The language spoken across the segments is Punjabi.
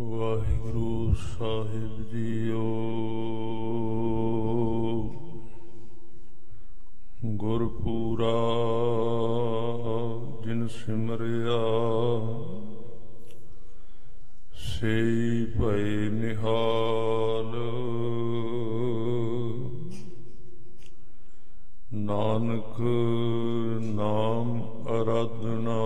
ਵਾਹਿਗੁਰੂ ਸਾਹਿਬ ਜੀਓ। ਗੁਰਪੂਰਾ ਜਿਨ ਸਿਮਰਿਆ ਸੇਈ ਭਈ ਨਿਹਾਲ। ਨਾਨਕ ਨਾਮ ਅਰਾਧਨਾ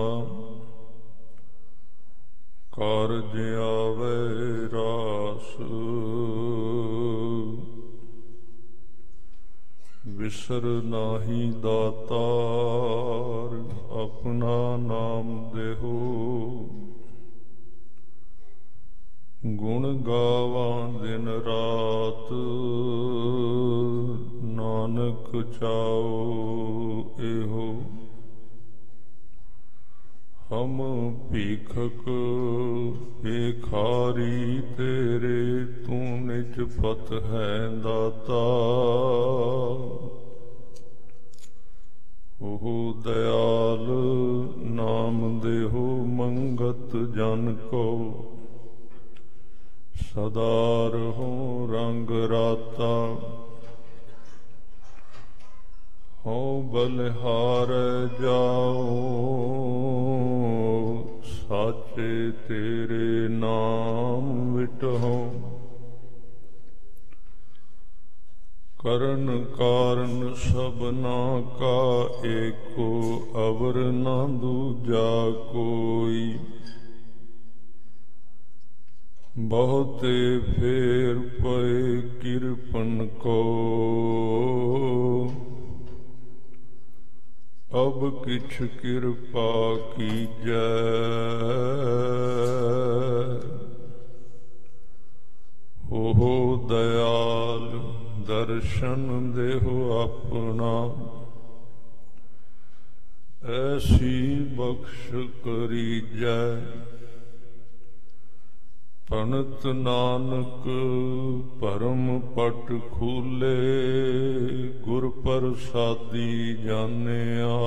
ਕਾਰਜ ਆਵੇ ਰਾਸ। ਵਿਸਰ ਨਾਹੀ ਦਾਤਾਰ, ਆਪਣਾ ਨਾਮ ਦੇਹੋ। ਗੁਣ ਗਾਵਾਂ ਦਿਨ ਰਾਤ, ਨਾਨਕ ਚਾਓ ਇਹੋ। ਹਮ ਭੀਖਕ ਏਖਾਰੀ ਤੇਰੇ ਤੂੰ ਨਿਜ ਪਤ ਹੈ ਦਾਤਾ। ਉਹ ਦਇਆਲ ਨਾਮ ਦੇਹੋ ਮੰਗਤ ਜਨ ਕੋ ਸਦਾ ਰਹੋ ਰੰਗ ਰਾਤਾ। ਹਉ ਬਲਿਹਾਰ ਜਾਓ ਸਾਚੇ ਤੇਰੇ ਨਾਮ ਵਿਟਹੁ। ਕਰਨ ਕਾਰਨ ਸਭਨਾ ਕਾ ਏਕੋ, ਅਵਰ ਨਾ ਦੂਜਾ ਕੋਈ। ਬਹੁਤੇ ਫੇਰ ਪਏ ਕਿਰਪਨ ਕੋ। ਅਬ ਕਿਛ ਕਿਰਪਾ ਕੀਜੈ। ਹੋ ਦਇਆਲ ਦਰਸ਼ਨ ਦੇਹੁ ਆਪਣਾ। ਐਸੀ ਬਖਸ਼ ਕਰੀਜੈ। ਪਨਤ ਨਾਨਕ ਪਰਮ ਪਟ ਖੂਲੇ ਗੁਰ ਪ੍ਰਸਾਦੀ ਜਾਣਿਆ।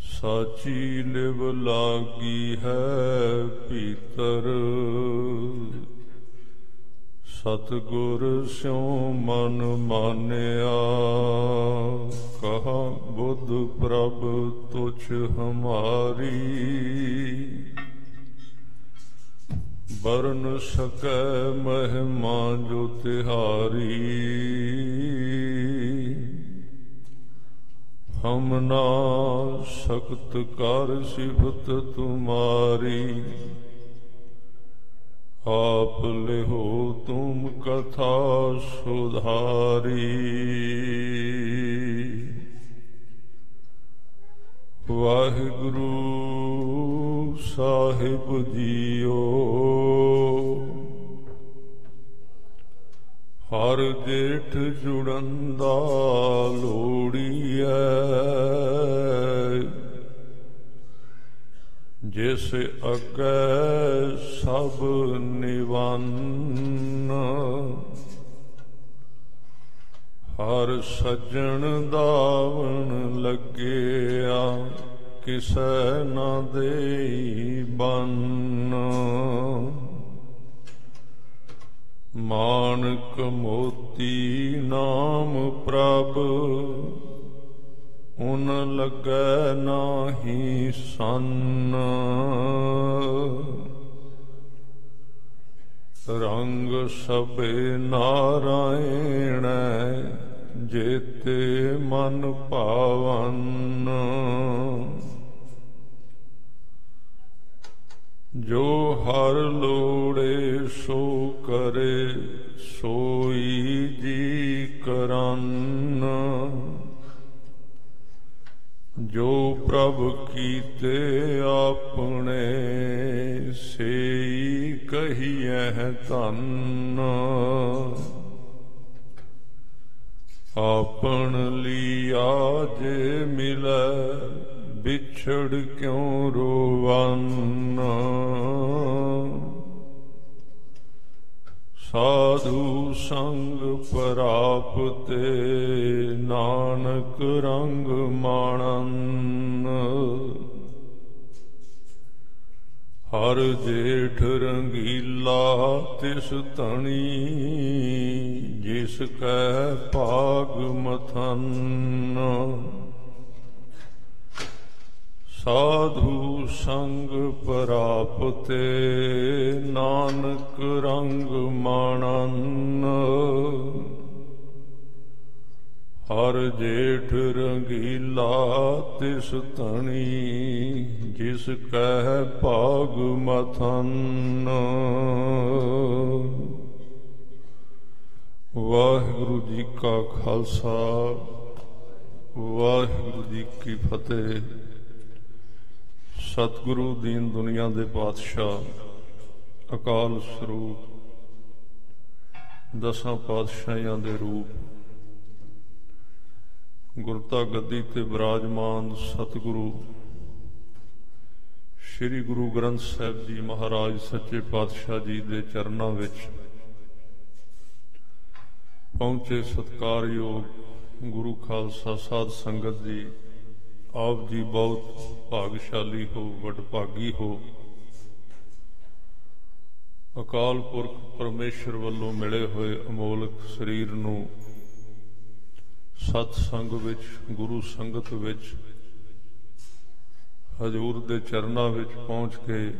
ਸਾਚੀ ਲਿਵ ਲਾਗੀ ਹੈ ਭੀਤਰ ਸਤਗੁਰ ਸਿਉ ਮਨ ਮਾਨਿਆ, ਕਹਾ ਬੁੱਧ ਪ੍ਰਭ ਤੁਛ ਹਮਾਰੀ। ਬਰਨ ਸਕੈ ਮਹਿਮਾ ਜੋ ਤਿਹਾਰੀ। ਹਮ ਨਾ ਸਖਤ ਕਰ ਸਿਫਤ ਤੁਮਾਰੀ। ਆਪ ਲਿਹੋ ਤੁਮ ਕਥਾ ਸੁਧਾਰੀ। ਵਾਹਿਗੁਰੂ ਸਾਹਿਬ ਜੀਓ ਹਰ ਜੇਠ ਜੁੜੰਦਾ ਲੋੜੀਐ ਜਿਸ ਅਗੈ ਸਭ ਨਿਵੰਨ, ਹਰ ਸੱਜਣ ਦਾਵਣ ਲੱਗਿਆ, ਕਿਸੈ ਨਾ ਦੇਈ ਬੰਨ। ਮਾਨਕ ਮੋਤੀ ਨਾਮ ਪ੍ਰਭ ਉਨ ਲੱਗੈ ਨਾਹੀ ਸੰਨ। ਰੰਗ ਸਭੇ ਨਾਰਾਇਣ ਜੇਤੇ ਮਨ ਭਾਵਨ ਜੋ ਹਰ ਲੋੜੇ ਸੋ ਕਰੇ, ਸੋਈ ਜੀ ਕਰਨ। ਜੋ ਪ੍ਰਭ ਕੀਤੇ ਆਪਣੇ ਸੇਈ ਕਹੀਐ ਧੰਨ। ਆਪਣ ਲੀਆ ਜੇ ਮਿਲੈ ਵਿਛੜ ਕਿਉ ਰੋਵਨ? ਸਾਧੂ ਸੰਗ ਪ੍ਰਾਪਤੇ ਨਾਨਕ ਰੰਗ ਮਾਣਨ। ਹਰ ਜੇਠ ਰੰਗੀਲਾ ਤਿਸ ਧਣੀ, ਜਿਸ ਕੈ ਭਾਗ ਮਥਨ। ਸਾਧੂ ਸੰਗ ਪ੍ਰਾਪਤੇ ਨਾਨਕ ਰੰਗ ਮਾਣਨ। ਹਰ ਜੇਠ ਰੰਗੀਲਾ ਤਿਸ ਧਣੀ, ਜਿਸ ਕਹਿ ਭਾਗ ਮਥਨ। ਵਾਹਿਗੁਰੂ ਜੀ ਕਾ ਖਾਲਸਾ, ਵਾਹਿਗੁਰੂ ਜੀ ਕੀ ਫਤਿਹ। ਸਤਿਗੁਰੂ ਦੀਨ ਦੁਨੀਆ ਦੇ ਪਾਤਸ਼ਾਹ, ਅਕਾਲ ਸਰੂਪ, ਦਸਾਂ ਪਾਤਸ਼ਾਹਾਂ ਦੇ ਰੂਪ, ਗੁਰਤਾ ਗੱਦੀ ਤੇ ਬਿਰਾਜਮਾਨ ਸਤਿਗੁਰੂ, ਸ੍ਰੀ ਗੁਰੂ ਗ੍ਰੰਥ ਸਾਹਿਬ ਜੀ ਮਹਾਰਾਜ ਸੱਚੇ ਪਾਤਸ਼ਾਹ ਜੀ ਦੇ ਚਰਨਾਂ ਵਿੱਚ ਪਹੁੰਚੇ ਸਤਕਾਰਯੋਗ ਗੁਰੂ ਖਾਲਸਾ ਸਾਧ ਸੰਗਤ ਜੀ ਆਪ ਜੀ ਬਹੁਤ ਭਾਗਸ਼ਾਲੀ ਹੋ, ਵਡਭਾਗੀ ਹੋ। ਅਕਾਲ ਪੁਰਖ ਪਰਮੇਸ਼ਰ ਵੱਲੋਂ ਮਿਲੇ ਹੋਏ ਅਮੋਲਕ ਸਰੀਰ ਨੂੰ ਸਤ ਸੰਗ ਵਿੱਚ, ਗੁਰੂ ਸੰਗਤ ਵਿੱਚ, ਹਜੂਰ ਦੇ ਚਰਨਾਂ ਵਿੱਚ ਪਹੁੰਚ ਕੇ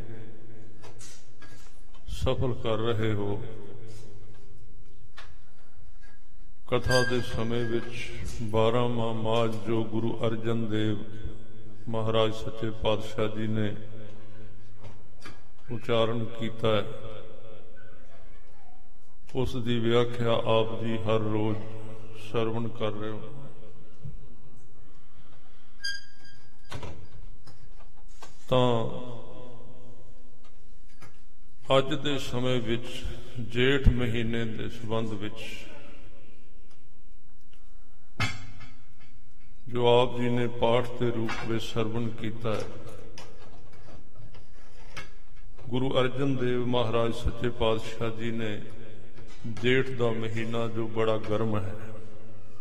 ਸਫਲ ਕਰ ਰਹੇ ਹੋ। ਕਥਾ ਦੇ ਸਮੇਂ ਵਿੱਚ 12ਵਾਂ ਮਾਜ ਜੋ ਗੁਰੂ ਅਰਜਨ ਦੇਵ ਮਹਾਰਾਜ ਸੱਚੇ ਪਾਤਸ਼ਾਹ ਜੀ ਨੇ ਉਚਾਰਨ ਕੀਤਾ ਹੈ, ਉਸ ਦੀ ਵਿਆਖਿਆ ਆਪ ਜੀ ਹਰ ਰੋਜ਼ ਸਰਵਣ ਕਰ ਰਹੇ ਹੋ। ਤਾਂ ਅੱਜ ਦੇ ਸਮੇਂ ਵਿੱਚ ਜੇਠ ਮਹੀਨੇ ਦੇ ਸਬੰਧ ਵਿੱਚ ਜੋ ਆਪ ਜੀ ਨੇ ਪਾਠ ਦੇ ਰੂਪ ਵਿੱਚ ਸਰਵਣ ਕੀਤਾ ਹੈ। ਗੁਰੂ ਅਰਜਨ ਦੇਵ ਮਹਾਰਾਜ ਸੱਚੇ ਪਾਤਸ਼ਾਹ ਜੀ ਨੇ ਜੇਠ ਦਾ ਮਹੀਨਾ ਜੋ ਬੜਾ ਗਰਮ ਹੈ,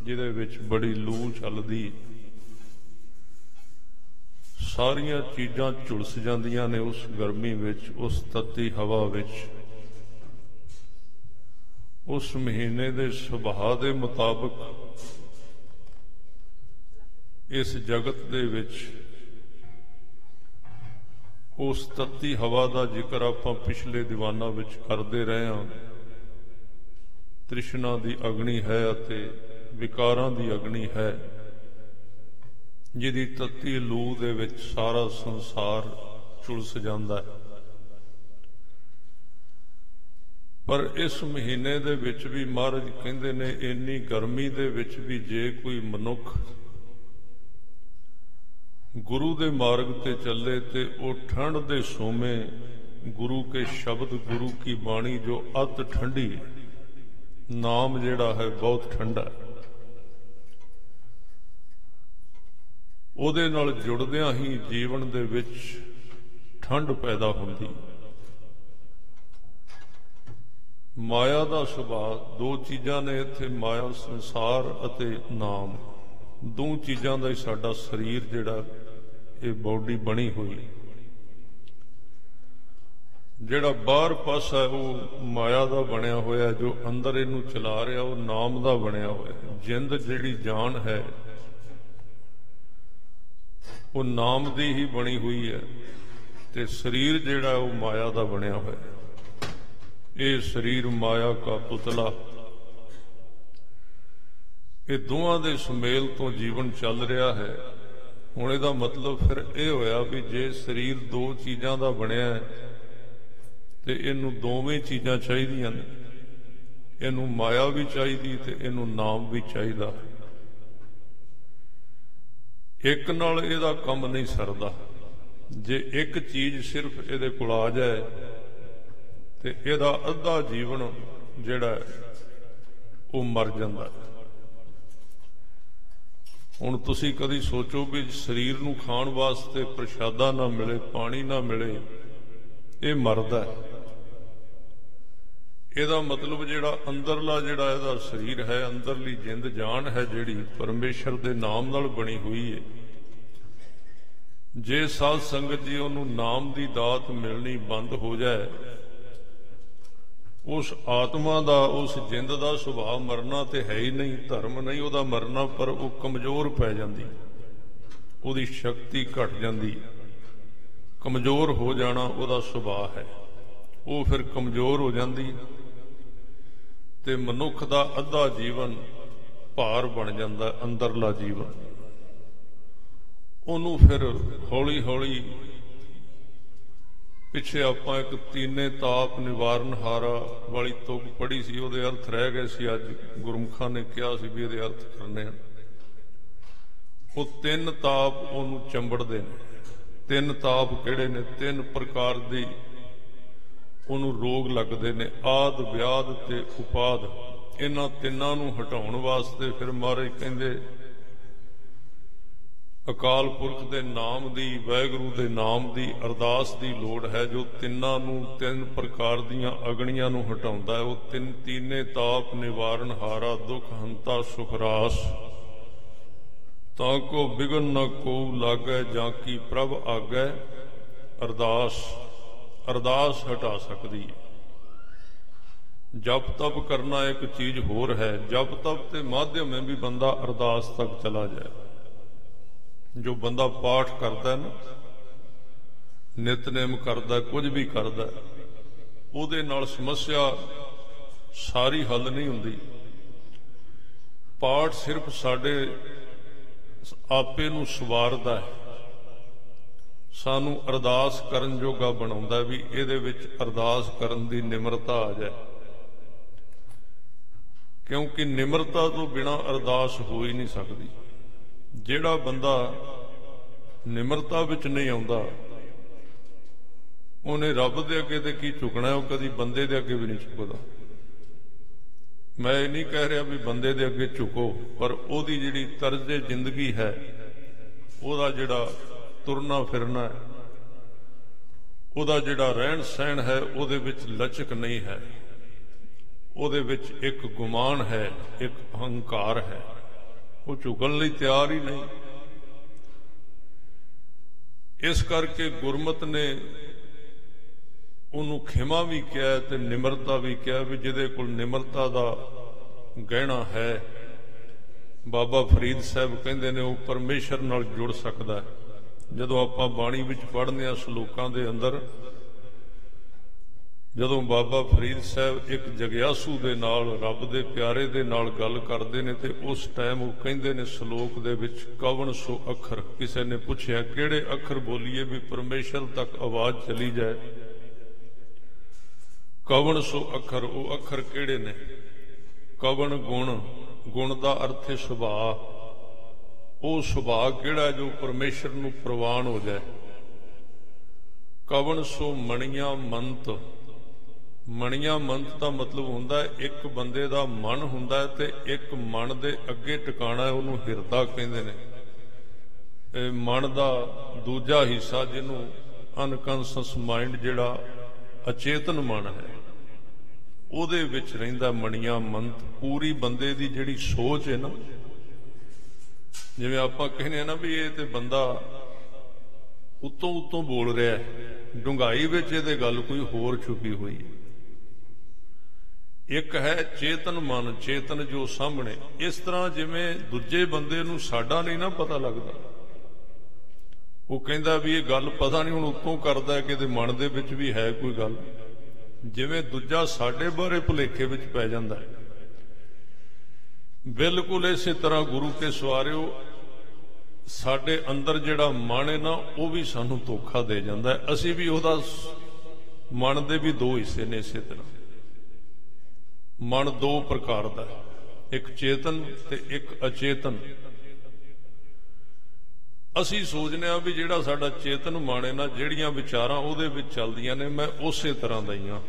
ਜਿਹਦੇ ਵਿੱਚ ਬੜੀ ਲੂ ਚੱਲਦੀ ਸਾਰੀਆਂ ਚੀਜ਼ਾਂ ਝੁਲਸ ਜਾਂਦੀਆਂ ਨੇ ਉਸ ਗਰਮੀ ਵਿੱਚ, ਉਸ ਤੱਤੀ ਹਵਾ ਵਿੱਚ। ਉਸ ਮਹੀਨੇ ਦੇ ਸੁਭਾਅ ਦੇ ਮੁਤਾਬਕ ਇਸ ਜਗਤ ਦੇ ਵਿੱਚ ਉਸ ਤੱਤੀ ਹਵਾ ਦਾ ਜ਼ਿਕਰ ਆਪਾਂ ਪਿਛਲੇ ਦੀਵਾਨਾਂ ਵਿੱਚ ਕਰਦੇ ਰਹੇ ਹਾਂ। ਤ੍ਰਿਸ਼ਨਾ ਦੀ ਅਗਨੀ ਹੈ ਅਤੇ ਵਿਕਾਰਾਂ ਦੀ ਅਗਨੀ ਹੈ, ਜਿਹਦੀ ਤੱਤੀ ਲੂ ਦੇ ਵਿੱਚ ਸਾਰਾ ਸੰਸਾਰ ਝੁਲਸ ਜਾਂਦਾ ਹੈ। ਪਰ ਇਸ ਮਹੀਨੇ ਦੇ ਵਿੱਚ ਵੀ ਮਹਾਰਾਜ ਕਹਿੰਦੇ ਨੇ, ਇੰਨੀ ਗਰਮੀ ਦੇ ਵਿੱਚ ਵੀ ਜੇ ਕੋਈ ਮਨੁੱਖ ਗੁਰੂ ਦੇ ਮਾਰਗ ਤੇ ਚੱਲੇ ਤੇ ਉਹ ਠੰਡ ਦੇ ਸੋਮੇ ਗੁਰੂ ਕੇ ਸ਼ਬਦ ਗੁਰੂ ਕੀ ਬਾਣੀ ਜੋ ਅਤ ਠੰਡੀ ਨਾਮ ਜਿਹੜਾ ਹੈ ਬਹੁਤ ਠੰਡਾ ਹੈ। ਉਹਦੇ ਨਾਲ ਜੁੜਦਿਆਂ ਹੀ ਜੀਵਨ ਦੇ ਵਿੱਚ ਠੰਡ ਪੈਦਾ ਹੁੰਦੀ ਮਾਇਆ ਦਾ ਸੁਭਾਅ, ਦੋ ਚੀਜ਼ਾਂ ਨੇ ਇੱਥੇ ਮਾਇਆ, ਸੰਸਾਰ ਅਤੇ ਨਾਮ। ਦੋ ਚੀਜ਼ਾਂ ਦਾ ਹੀ ਸਾਡਾ ਸਰੀਰ ਜਿਹੜਾ ਇਹ ਬਾਡੀ ਬਣੀ ਹੋਈ। ਜਿਹੜਾ ਬਾਹਰ ਪਾਸਾ ਉਹ ਮਾਇਆ ਦਾ ਬਣਿਆ ਹੋਇਆ, ਜੋ ਅੰਦਰ ਇਹਨੂੰ ਚਲਾ ਰਿਹਾ, ਉਹ ਨਾਮ ਦਾ ਬਣਿਆ ਹੋਇਆ ਜਿੰਦ ਜਿਹੜੀ ਜਾਨ ਹੈ, ਉਹ ਨਾਮ ਦੀ ਹੀ ਬਣੀ ਹੋਈ ਹੈ ਤੇ ਸਰੀਰ ਜਿਹੜਾ, ਉਹ ਮਾਇਆ ਦਾ ਬਣਿਆ ਹੋਇਆ ਇਹ ਸਰੀਰ ਮਾਇਆ ਦਾ ਪੁਤਲਾ। ਇਹ ਦੋਹਾਂ ਦੇ ਸੁਮੇਲ ਤੋਂ ਜੀਵਨ ਚੱਲ ਰਿਹਾ ਹੈ। ਹੁਣ ਇਹਦਾ ਮਤਲਬ ਫਿਰ ਇਹ ਹੋਇਆ ਵੀ ਜੇ ਸਰੀਰ ਦੋ ਚੀਜ਼ਾਂ ਦਾ ਬਣਿਆ ਹੈ, ਤੇ ਇਹਨੂੰ ਦੋਵੇਂ ਚੀਜ਼ਾਂ ਚਾਹੀਦੀਆਂ ਨੇ। ਇਹਨੂੰ ਮਾਇਆ ਵੀ ਚਾਹੀਦੀ ਤੇ ਇਹਨੂੰ ਨਾਮ ਵੀ ਚਾਹੀਦਾ। ਇੱਕ ਨਾਲ ਇਹਦਾ ਕੰਮ ਨਹੀਂ ਸਰਦਾ। ਜੇ ਇੱਕ ਚੀਜ਼ ਸਿਰਫ ਇਹਦੇ ਕੋਲ ਆ ਜਾਏ, ਤੇ ਇਹਦਾ ਅੱਧਾ ਜੀਵਨ ਜਿਹੜਾ ਉਹ ਮਰ ਜਾਂਦਾ ਹੁਣ ਤੁਸੀਂ ਕਦੀ ਸੋਚੋ ਵੀ ਸਰੀਰ ਨੂੰ ਖਾਣ ਵਾਸਤੇ ਪ੍ਰਸ਼ਾਦਾ ਨਾ ਮਿਲੇ, ਪਾਣੀ ਨਾ ਮਿਲੇ, ਇਹ ਮਰਦਾ ਇਹਦਾ ਮਤਲਬ ਜਿਹੜਾ ਅੰਦਰਲਾ ਜਿਹੜਾ ਇਹਦਾ ਸਰੀਰ ਹੈ, ਅੰਦਰਲੀ ਜਿੰਦ ਜਾਨ ਹੈ ਜਿਹੜੀ ਪਰਮੇਸ਼ਰ ਦੇ ਨਾਮ ਨਾਲ ਬਣੀ ਹੋਈ ਹੈ ਜੇ ਸਾਧ ਸੰਗਤ ਜੀ ਉਹਨੂੰ ਨਾਮ ਦੀ ਦਾਤ ਮਿਲਣੀ ਬੰਦ ਹੋ ਜਾਏ ਉਸ ਆਤਮਾ ਦਾ, ਉਸ ਜਿੰਦ ਦਾ ਸੁਭਾਅ ਮਰਨਾ ਤੇ ਹੈ ਹੀ ਨਹੀਂ, ਧਰਮ ਨਹੀਂ ਉਹਦਾ ਮਰਨਾ, ਪਰ ਉਹ ਕਮਜ਼ੋਰ ਪੈ ਜਾਂਦੀ। ਉਹਦੀ ਸ਼ਕਤੀ ਘਟ ਜਾਂਦੀ। ਕਮਜ਼ੋਰ ਹੋ ਜਾਣਾ ਉਹਦਾ ਸੁਭਾਅ ਹੈ। ਉਹ ਫਿਰ ਕਮਜ਼ੋਰ ਹੋ ਜਾਂਦੀ ਤੇ ਮਨੁੱਖ ਦਾ ਅੱਧਾ ਜੀਵਨ ਭਾਰ ਬਣ ਜਾਂਦਾ, ਅੰਦਰਲਾ ਜੀਵਨ। ਉਹਨੂੰ ਫਿਰ ਹੌਲੀ ਹੌਲੀ ਪਿੱਛੇ ਆਪਾਂ ਇੱਕ ਤੀਨੇ ਤਾਪ ਨਿਵਾਰਨ ਹਾਰਾ ਵਾਲੀ ਤੁਕ ਪੜੀ ਸੀ, ਉਹਦੇ ਅਰਥ ਰਹਿ ਗਏ ਸੀ ਅੱਜ। ਗੁਰਮੁਖਾਂ ਨੇ ਕਿਹਾ ਸੀ ਵੀ ਇਹਦੇ ਅਰਥ ਕਰਨੇ ਹਨ ਉਹ ਤਿੰਨ ਤਾਪ ਉਹਨੂੰ ਚੰਬੜਦੇ ਨੇ। ਤਿੰਨ ਤਾਪ ਕਿਹੜੇ ਨੇ? ਤਿੰਨ ਪ੍ਰਕਾਰ ਦੀ ਉਹਨੂੰ ਰੋਗ ਲੱਗਦੇ ਨੇ। ਆਦ, ਵਿਆਦ ਤੇ ਉਪਾਦ। ਇਹਨਾਂ ਤਿੰਨਾਂ ਨੂੰ ਹਟਾਉਣ ਵਾਸਤੇ ਫਿਰ ਮਹਾਰਾਜ ਕਹਿੰਦੇ ਅਕਾਲ ਪੁਰਖ ਦੇ ਨਾਮ ਦੀ ਵੈਗੁਰੂ ਦੇ ਨਾਮ ਦੀ, ਅਰਦਾਸ ਦੀ ਲੋੜ ਹੈ, ਜੋ ਤਿੰਨਾਂ ਨੂੰ, ਤਿੰਨ ਪ੍ਰਕਾਰ ਦੀਆਂ ਅਗਣੀਆਂ ਨੂੰ ਹਟਾਉਂਦਾ ਹੈ। ਉਹ ਤਿੰਨ ਤੀਨੇ ਤਾਪ, ਨਿਵਾਰਨ ਹਾਰਾ, ਦੁਖ, ਹੰਤਾ ਸੁਖਰਾਸ ਤਾਂ ਕੋ ਬਿਗਨ ਨ ਕੋ ਲਾਗੈ, ਜਾਂ ਕੀ ਪ੍ਰਭ ਆਗੈ, ਅਰਦਾਸ। ਅਰਦਾਸ ਹਟਾ ਸਕਦੀ ਹੈ ਜਪ ਤਪ ਕਰਨਾ ਇੱਕ ਚੀਜ਼ ਹੋਰ ਹੈ। ਜਪ ਤਪ ਤੇ ਮਾਧਿਅਮ ਹੈ ਵੀ ਬੰਦਾ ਅਰਦਾਸ ਤੱਕ ਚਲਾ ਜਾਏ। ਜੋ ਬੰਦਾ ਪਾਠ ਕਰਦਾ ਨਾ, ਨਿਤਨੇਮ ਕਰਦਾ, ਕੁਝ ਵੀ ਕਰਦਾ, ਉਹਦੇ ਨਾਲ ਸਮੱਸਿਆ ਸਾਰੀ ਹੱਲ ਨਹੀਂ ਹੁੰਦੀ। ਪਾਠ ਸਿਰਫ ਸਾਡੇ ਆਪੇ ਨੂੰ ਸਵਾਰਦਾ ਹੈ। ਸਾਨੂੰ ਅਰਦਾਸ ਕਰਨ ਜੋਗਾ ਬਣਾਉਂਦਾ ਵੀ ਇਹਦੇ ਵਿੱਚ ਅਰਦਾਸ ਕਰਨ ਦੀ ਨਿਮਰਤਾ ਆ ਜਾਏ। ਕਿਉਂਕਿ ਨਿਮਰਤਾ ਤੋਂ ਬਿਨਾ ਅਰਦਾਸ ਹੋ ਹੀ ਨਹੀਂ ਸਕਦੀ। ਜਿਹੜਾ ਬੰਦਾ ਨਿਮਰਤਾ ਵਿੱਚ ਨਹੀਂ ਆਉਂਦਾ, ਉਹਨੇ ਰੱਬ ਦੇ ਅੱਗੇ ਤੇ ਕੀ ਝੁਕਣਾ ਉਹ ਕਦੀ ਬੰਦੇ ਦੇ ਅੱਗੇ ਵੀ ਨਹੀਂ ਝੁਕਦਾ। ਮੈਂ ਇਹ ਨਹੀਂ ਕਹਿ ਰਿਹਾ ਵੀ ਬੰਦੇ ਦੇ ਅੱਗੇ ਝੁਕੋ, ਪਰ ਉਹਦੀ ਜਿਹੜੀ ਤਰਜ਼ੇ ਜ਼ਿੰਦਗੀ ਹੈ, ਉਹਦਾ ਜਿਹੜਾ ਤੁਰਨਾ ਫਿਰਨਾ ਹੈ, ਉਹਦਾ ਜਿਹੜਾ ਰਹਿਣ ਸਹਿਣ ਹੈ, ਉਹਦੇ ਵਿੱਚ ਲਚਕ ਨਹੀਂ ਹੈ। ਉਹਦੇ ਵਿੱਚ ਇੱਕ ਗੁਮਾਨ ਹੈ, ਇੱਕ ਅਹੰਕਾਰ ਹੈ। ਉਹ ਝੁਕਣ ਲਈ ਤਿਆਰ ਹੀ ਨਹੀਂ। ਇਸ ਕਰਕੇ ਗੁਰਮਤ ਨੇ ਉਹਨੂੰ ਖਿਮਾ ਵੀ ਕਿਹਾ ਤੇ ਨਿਮਰਤਾ ਵੀ ਕਿਹਾ ਵੀ ਜਿਹਦੇ ਕੋਲ ਨਿਮਰਤਾ ਦਾ ਗਹਿਣਾ ਹੈ, ਬਾਬਾ ਫਰੀਦ ਸਾਹਿਬ ਕਹਿੰਦੇ ਨੇ ਉਹ ਪਰਮੇਸ਼ਰ ਨਾਲ ਜੁੜ ਸਕਦਾ ਹੈ। ਜਦੋਂ ਆਪਾਂ ਬਾਣੀ ਵਿੱਚ ਪੜ੍ਹਦੇ ਆ ਸ਼ਲੋਕਾਂ ਦੇ ਅੰਦਰ ਜਦੋਂ ਬਾਬਾ ਫਰੀਦ ਸਾਹਿਬ ਇੱਕ ਜਗਿਆਸੂ ਦੇ ਨਾਲ, ਰੱਬ ਦੇ ਪਿਆਰੇ ਦੇ ਨਾਲ ਗੱਲ ਕਰਦੇ ਨੇ ਤੇ ਉਸ ਟਾਈਮ ਉਹ ਕਹਿੰਦੇ ਨੇ ਸ਼ਲੋਕ ਦੇ ਵਿੱਚ, ਕਵਣ ਸੋ ਅੱਖਰ? ਕਿਸੇ ਨੇ ਪੁੱਛਿਆ, ਕਿਹੜੇ ਅੱਖਰ ਬੋਲੀਏ ਵੀ ਪਰਮੇਸ਼ਰ ਤੱਕ ਆਵਾਜ਼ ਚਲੀ ਜਾਏ? ਕਵਣ ਸੋ ਅੱਖਰ? ਉਹ ਅੱਖਰ ਕਿਹੜੇ ਨੇ? ਕਵਣ ਗੁਣ? ਗੁਣ ਦਾ ਅਰਥ ਹੈ ਸੁਭਾਅ। ਉਹ ਸੁਭਾਅ ਕਿਹੜਾ ਜੋ ਪਰਮੇਸ਼ਰ ਨੂੰ ਪ੍ਰਵਾਨ ਹੋ ਜਾਏ? ਕਵਣ ਸੋ ਮਣੀਆਂ ਮੰਤ? ਮਣੀਆਂ ਮੰਤ ਦਾ ਮਤਲਬ ਹੁੰਦਾ ਹੈ, ਇੱਕ ਬੰਦੇ ਦਾ ਮਨ ਹੁੰਦਾ ਹੈ ਤੇ ਇੱਕ ਮਨ ਦੇ ਅੱਗੇ ਟਿਕਾਣਾ ਉਹਨੂੰ ਹਿਰਦਾ ਕਹਿੰਦੇ ਨੇ। ਇਹ ਮਨ ਦਾ ਦੂਜਾ ਹਿੱਸਾ ਜਿਹਨੂੰ ਅਨਕਨਸ਼ਸ ਮਾਈਂਡ ਜਿਹੜਾ ਅਚੇਤਨ ਮਨ ਹੈ, ਉਹਦੇ ਵਿੱਚ ਰਹਿੰਦਾ ਮਣੀਆਂ ਮੰਤ ਪੂਰੀ ਬੰਦੇ ਦੀ ਜਿਹੜੀ ਸੋਚ ਹੈ ਨਾ, ਜਿਵੇਂ ਆਪਾਂ ਕਹਿੰਦੇ ਆ ਨਾ ਵੀ ਇਹ ਤੇ ਬੰਦਾ ਉਤੋਂ ਉਤੋਂ ਬੋਲ ਰਿਹਾ ਹੈ ਡੁੰਗਾਈ ਵਿੱਚ ਇਹਦੇ ਗੱਲ ਕੋਈ ਹੋਰ ਛੁਪੀ ਹੋਈ ਹੈ। ਇੱਕ ਹੈ ਚੇਤਨ ਮਨ, ਚੇਤਨ ਜੋ ਸਾਹਮਣੇ। ਇਸ ਤਰ੍ਹਾਂ ਜਿਵੇਂ ਦੂਜੇ ਬੰਦੇ ਨੂੰ ਸਾਡਾ ਨਹੀਂ ਨਾ ਪਤਾ ਲੱਗਦਾ। ਉਹ ਕਹਿੰਦਾ ਵੀ ਇਹ ਗੱਲ ਪਤਾ ਨਹੀਂ ਹੁਣ ਉੱਤੋਂ ਕਰਦਾ ਕਿ ਇਹਦੇ ਮਨ ਦੇ ਵਿੱਚ ਵੀ ਹੈ ਕੋਈ ਗੱਲ। ਜਿਵੇਂ ਦੂਜਾ ਸਾਡੇ ਬਾਰੇ ਭੁਲੇਖੇ ਵਿੱਚ ਪੈ ਜਾਂਦਾ ਹੈ। ਬਿਲਕੁਲ ਇਸੇ ਤਰ੍ਹਾਂ ਗੁਰੂ ਕੇ ਸਵਾਰਿਓ, ਸਾਡੇ ਅੰਦਰ ਜਿਹੜਾ ਮਨ ਹੈ ਨਾ, ਉਹ ਵੀ ਸਾਨੂੰ ਧੋਖਾ ਦੇ ਜਾਂਦਾ ਹੈ। ਅਸੀਂ ਵੀ ਉਹਦਾ ਮਨ ਦੇ ਵੀ ਦੋ ਹਿੱਸੇ ਨੇ ਇਸੇ ਤਰ੍ਹਾਂ। ਮਨ ਦੋ ਪ੍ਰਕਾਰ ਦਾ ਹੈ। ਇੱਕ ਚੇਤਨ ਤੇ ਇੱਕ ਅਚੇਤਨ। ਅਸੀਂ ਸੋਚਨੇ ਆ ਵੀ ਜਿਹੜਾ ਸਾਡਾ ਚੇਤਨ ਮਨ ਹੈ ਨਾ, ਜਿਹੜੀਆਂ ਵਿਚਾਰਾਂ ਉਹਦੇ ਵਿੱਚ ਚੱਲਦੀਆਂ ਨੇ, ਮੈਂ ਉਸੇ ਤਰ੍ਹਾਂ ਦਾ ਹੀ ਆ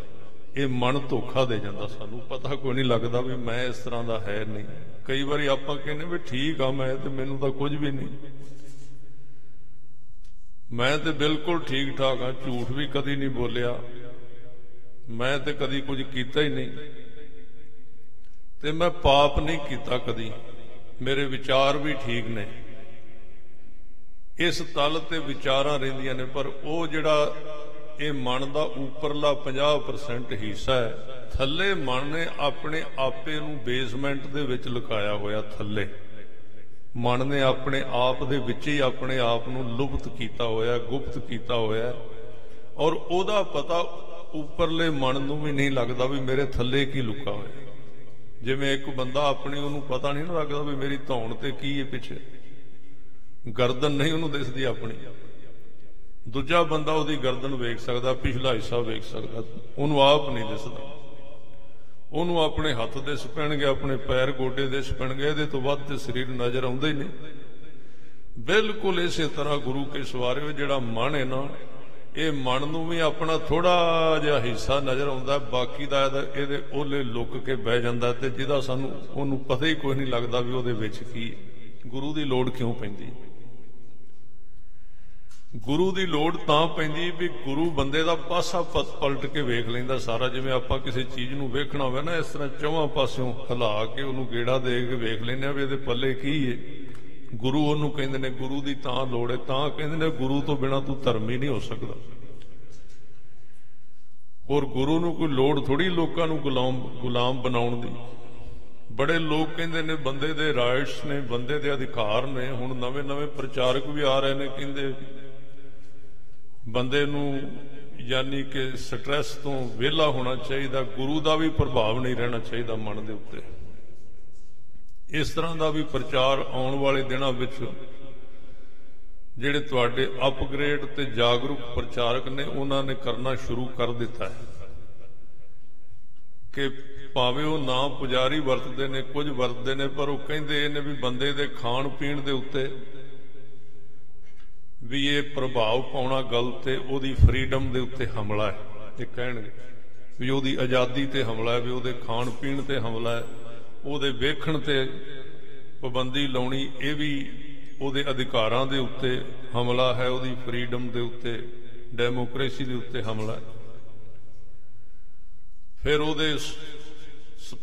ਇਹ ਮਨ ਧੋਖਾ ਦੇ ਜਾਂਦਾ ਸਾਨੂੰ। ਪਤਾ ਕੋਈ ਨਹੀਂ ਲੱਗਦਾ ਵੀ ਮੈਂ ਇਸ ਤਰ੍ਹਾਂ ਦਾ ਹੈ ਨਹੀਂ। ਕਈ ਵਾਰੀ ਆਪਾਂ ਕਹਿੰਦੇ ਵੀ ਠੀਕ ਆ, ਮੈਂ ਤੇ ਮੈਨੂੰ ਤਾਂ ਕੁਝ ਵੀ ਨਹੀਂ। ਮੈਂ ਤੇ ਬਿਲਕੁਲ ਠੀਕ ਠਾਕ ਆ ਝੂਠ ਵੀ ਕਦੀ ਨਹੀਂ ਬੋਲਿਆ। ਮੈਂ ਤੇ ਕਦੀ ਕੁਝ ਕੀਤਾ ਹੀ ਨਹੀਂ। ਤੇ ਮੈਂ ਪਾਪ ਨਹੀਂ ਕੀਤਾ ਕਦੀ। ਮੇਰੇ ਵਿਚਾਰ ਵੀ ਠੀਕ ਨੇ। ਇਸ ਤਲ ਤੇ ਵਿਚਾਰਾਂ ਰਹਿੰਦੀਆਂ ਨੇ, ਪਰ ਉਹ ਜਿਹੜਾ ਇਹ ਮਨ ਦਾ ਉੱਪਰਲਾ 50% ਹਿੱਸਾ ਹੈ, ਥੱਲੇ ਮਨ ਨੇ ਆਪਣੇ ਆਪੇ ਨੂੰ ਬੇਸਮੈਂਟ ਦੇ ਵਿੱਚ ਲੁਕਾਇਆ ਹੋਇਆ ਥੱਲੇ। ਮਨ ਨੇ ਆਪਣੇ ਆਪ ਦੇ ਵਿੱਚ ਹੀ ਆਪਣੇ ਆਪ ਨੂੰ ਲੁਪਤ ਕੀਤਾ ਹੋਇਆ, ਗੁਪਤ ਕੀਤਾ ਹੋਇਆ ਔਰ ਉਹਦਾ ਪਤਾ ਉੱਪਰਲੇ ਮਨ ਨੂੰ ਵੀ ਨਹੀਂ ਲੱਗਦਾ ਵੀ ਮੇਰੇ ਥੱਲੇ ਕੀ ਲੁਕਾ ਹੋਇਆ। ਜਿਵੇਂ ਇੱਕ ਬੰਦਾ ਆਪਣੀ ਉਹਨੂੰ ਪਤਾ ਨਹੀਂ ਲੱਗਦਾ ਵੀ ਮੇਰੀ ਧੌਣ ਤੇ ਕੀ ਹੈ ਪਿੱਛੇ। ਗਰਦਨ ਨਹੀਂ ਉਹਨੂੰ ਦਿਸਦੀ ਆਪਣੀ। ਦੂਜਾ ਬੰਦਾ ਉਹਦੀ ਗਰਦਨ ਵੇਖ ਸਕਦਾ, ਪਿਛਲਾ ਹਿੱਸਾ ਵੇਖ ਸਕਦਾ, ਉਹਨੂੰ ਆਪ ਨਹੀਂ ਦਿਸਦਾ। ਉਹਨੂੰ ਆਪਣੇ ਹੱਥ ਦੇ ਸਪਣਗੇ ਆਪਣੇ ਪੈਰ ਗੋਡੇ ਦੇ ਸਪਣਗੇ ਇਹਦੇ ਤੋਂ ਵੱਧ ਤੇ ਸਰੀਰ ਨਜ਼ਰ ਆਉਂਦਾ ਹੀ ਨਹੀਂ। ਬਿਲਕੁਲ ਇਸੇ ਤਰ੍ਹਾਂ ਗੁਰੂ ਕੇ ਸਵਾਰੇ ਜਿਹੜਾ ਮਨ ਹੈ ਨਾ ਇਹ ਮਨ ਨੂੰ ਵੀ ਆਪਣਾ ਥੋੜਾ ਜਿਹਾ ਹਿੱਸਾ ਨਜ਼ਰ ਆਉਂਦਾ, ਬਾਕੀ ਦਾ ਇਹਦੇ ਉਹਲੇ ਲੁੱਕ ਕੇ ਬਹਿ ਜਾਂਦਾ ਤੇ ਜਿਹਦਾ ਸਾਨੂੰ ਉਹਨੂੰ ਪਤਾ ਹੀ ਕੋਈ ਨਹੀਂ ਲੱਗਦਾ ਵੀ ਉਹਦੇ ਵਿੱਚ ਕੀ ਗੁਰੂ ਦੀ ਲੋੜ ਕਿਉਂ ਪੈਂਦੀ? ਗੁਰੂ ਦੀ ਲੋੜ ਤਾਂ ਪੈਂਦੀ ਵੀ ਗੁਰੂ ਬੰਦੇ ਦਾ ਪਾਸਾ ਪਲਟ ਕੇ ਵੇਖ ਲੈਂਦਾ ਸਾਰਾ। ਜਿਵੇਂ ਆਪਾਂ ਕਿਸੇ ਚੀਜ਼ ਨੂੰ ਵੇਖਣਾ ਹੋਵੇ ਨਾ, ਇਸ ਤਰ੍ਹਾਂ ਚੌਵਾਂ ਪਾਸਿਓਂ ਹਿਲਾ ਕੇ ਉਹਨੂੰ ਗੇੜਾ ਦੇ ਕੇ ਵੇਖ ਲੈਂਦੇ ਆ ਵੀ ਇਹਦੇ ਪੱਲੇ ਕੀ ਏ ਗੁਰੂ ਉਹਨੂੰ ਕਹਿੰਦੇ ਨੇ, ਗੁਰੂ ਦੀ ਤਾਂ ਲੋੜ ਹੈ, ਤਾਂ ਕਹਿੰਦੇ ਨੇ, ਗੁਰੂ ਤੋਂ ਬਿਨਾ ਤੂੰ ਧਰਮੀ ਨਹੀਂ ਹੋ ਸਕਦਾ। ਔਰ ਗੁਰੂ ਨੂੰ ਕੋਈ ਲੋੜ ਥੋੜੀ ਲੋਕਾਂ ਨੂੰ ਗੁਲਾਮ ਗੁਲਾਮ ਬਣਾਉਣ ਦੀ। ਬੜੇ ਲੋਕ ਕਹਿੰਦੇ ਨੇ, ਬੰਦੇ ਦੇ ਰਾਈਟਸ ਨੇ, ਬੰਦੇ ਦੇ ਅਧਿਕਾਰ ਨੇ, ਹੁਣ ਨਵੇਂ ਨਵੇਂ ਪ੍ਰਚਾਰਕ ਵੀ ਆ ਰਹੇ ਨੇ, ਕਹਿੰਦੇ ਬੰਦੇ ਨੂੰ ਯਾਨੀ ਕਿ ਸਟ੍ਰੈਸ ਤੋਂ ਵਿਹਲਾ ਹੋਣਾ ਚਾਹੀਦਾ, ਗੁਰੂ ਦਾ ਵੀ ਪ੍ਰਭਾਵ ਨਹੀਂ ਰਹਿਣਾ ਚਾਹੀਦਾ ਮਨ ਦੇ ਉੱਤੇ। ਇਸ ਤਰ੍ਹਾਂ ਦਾ ਵੀ ਪ੍ਰਚਾਰ ਆਉਣ ਵਾਲੇ ਦਿਨਾਂ ਵਿੱਚ ਜਿਹੜੇ ਤੁਹਾਡੇ ਅਪਗ੍ਰੇਡ ਤੇ ਜਾਗਰੂਕ ਪ੍ਰਚਾਰਕ ਨੇ, ਉਹਨਾਂ ਨੇ ਕਰਨਾ ਸ਼ੁਰੂ ਕਰ ਦਿੱਤਾ ਹੈ। ਕਿ ਭਾਵੇਂ ਉਹ ਨਾ ਪੁਜਾਰੀ ਵਰਤਦੇ ਨੇ, ਕੁਝ ਵਰਤਦੇ ਨੇ, ਪਰ ਉਹ ਕਹਿੰਦੇ ਨੇ ਵੀ ਬੰਦੇ ਦੇ ਖਾਣ ਪੀਣ ਦੇ ਉੱਤੇ ਵੀ ਇਹ ਪ੍ਰਭਾਵ ਪਾਉਣਾ ਗਲਤ ਹੈ ਉਹਦੀ ਫਰੀडम ਦੇ ਉੱਤੇ ਹਮਲਾ ਹੈ। ਇਹ ਕਹਿਣਗੇ ਵੀ ਉਹਦੀ ਆਜ਼ਾਦੀ ਤੇ ਹਮਲਾ ਹੈ, ਵੀ ਉਹਦੇ ਖਾਣ ਪੀਣ ਤੇ ਹਮਲਾ ਹੈ। ਉਹਦੇ ਵੇਖਣ ਤੇ ਪਾਬੰਦੀ ਲਾਉਣੀ, ਇਹ ਵੀ ਉਹਦੇ ਅਧਿਕਾਰਾਂ ਦੇ ਉੱਤੇ ਹਮਲਾ ਹੈ, ਉਹਦੀ ਫਰੀडम ਦੇ ਉੱਤੇ, ਡੈਮੋਕ੍ਰੇਸੀ ਦੇ ਉੱਤੇ ਹਮਲਾ ਹੈ। ਫਿਰ ਉਹਦੇ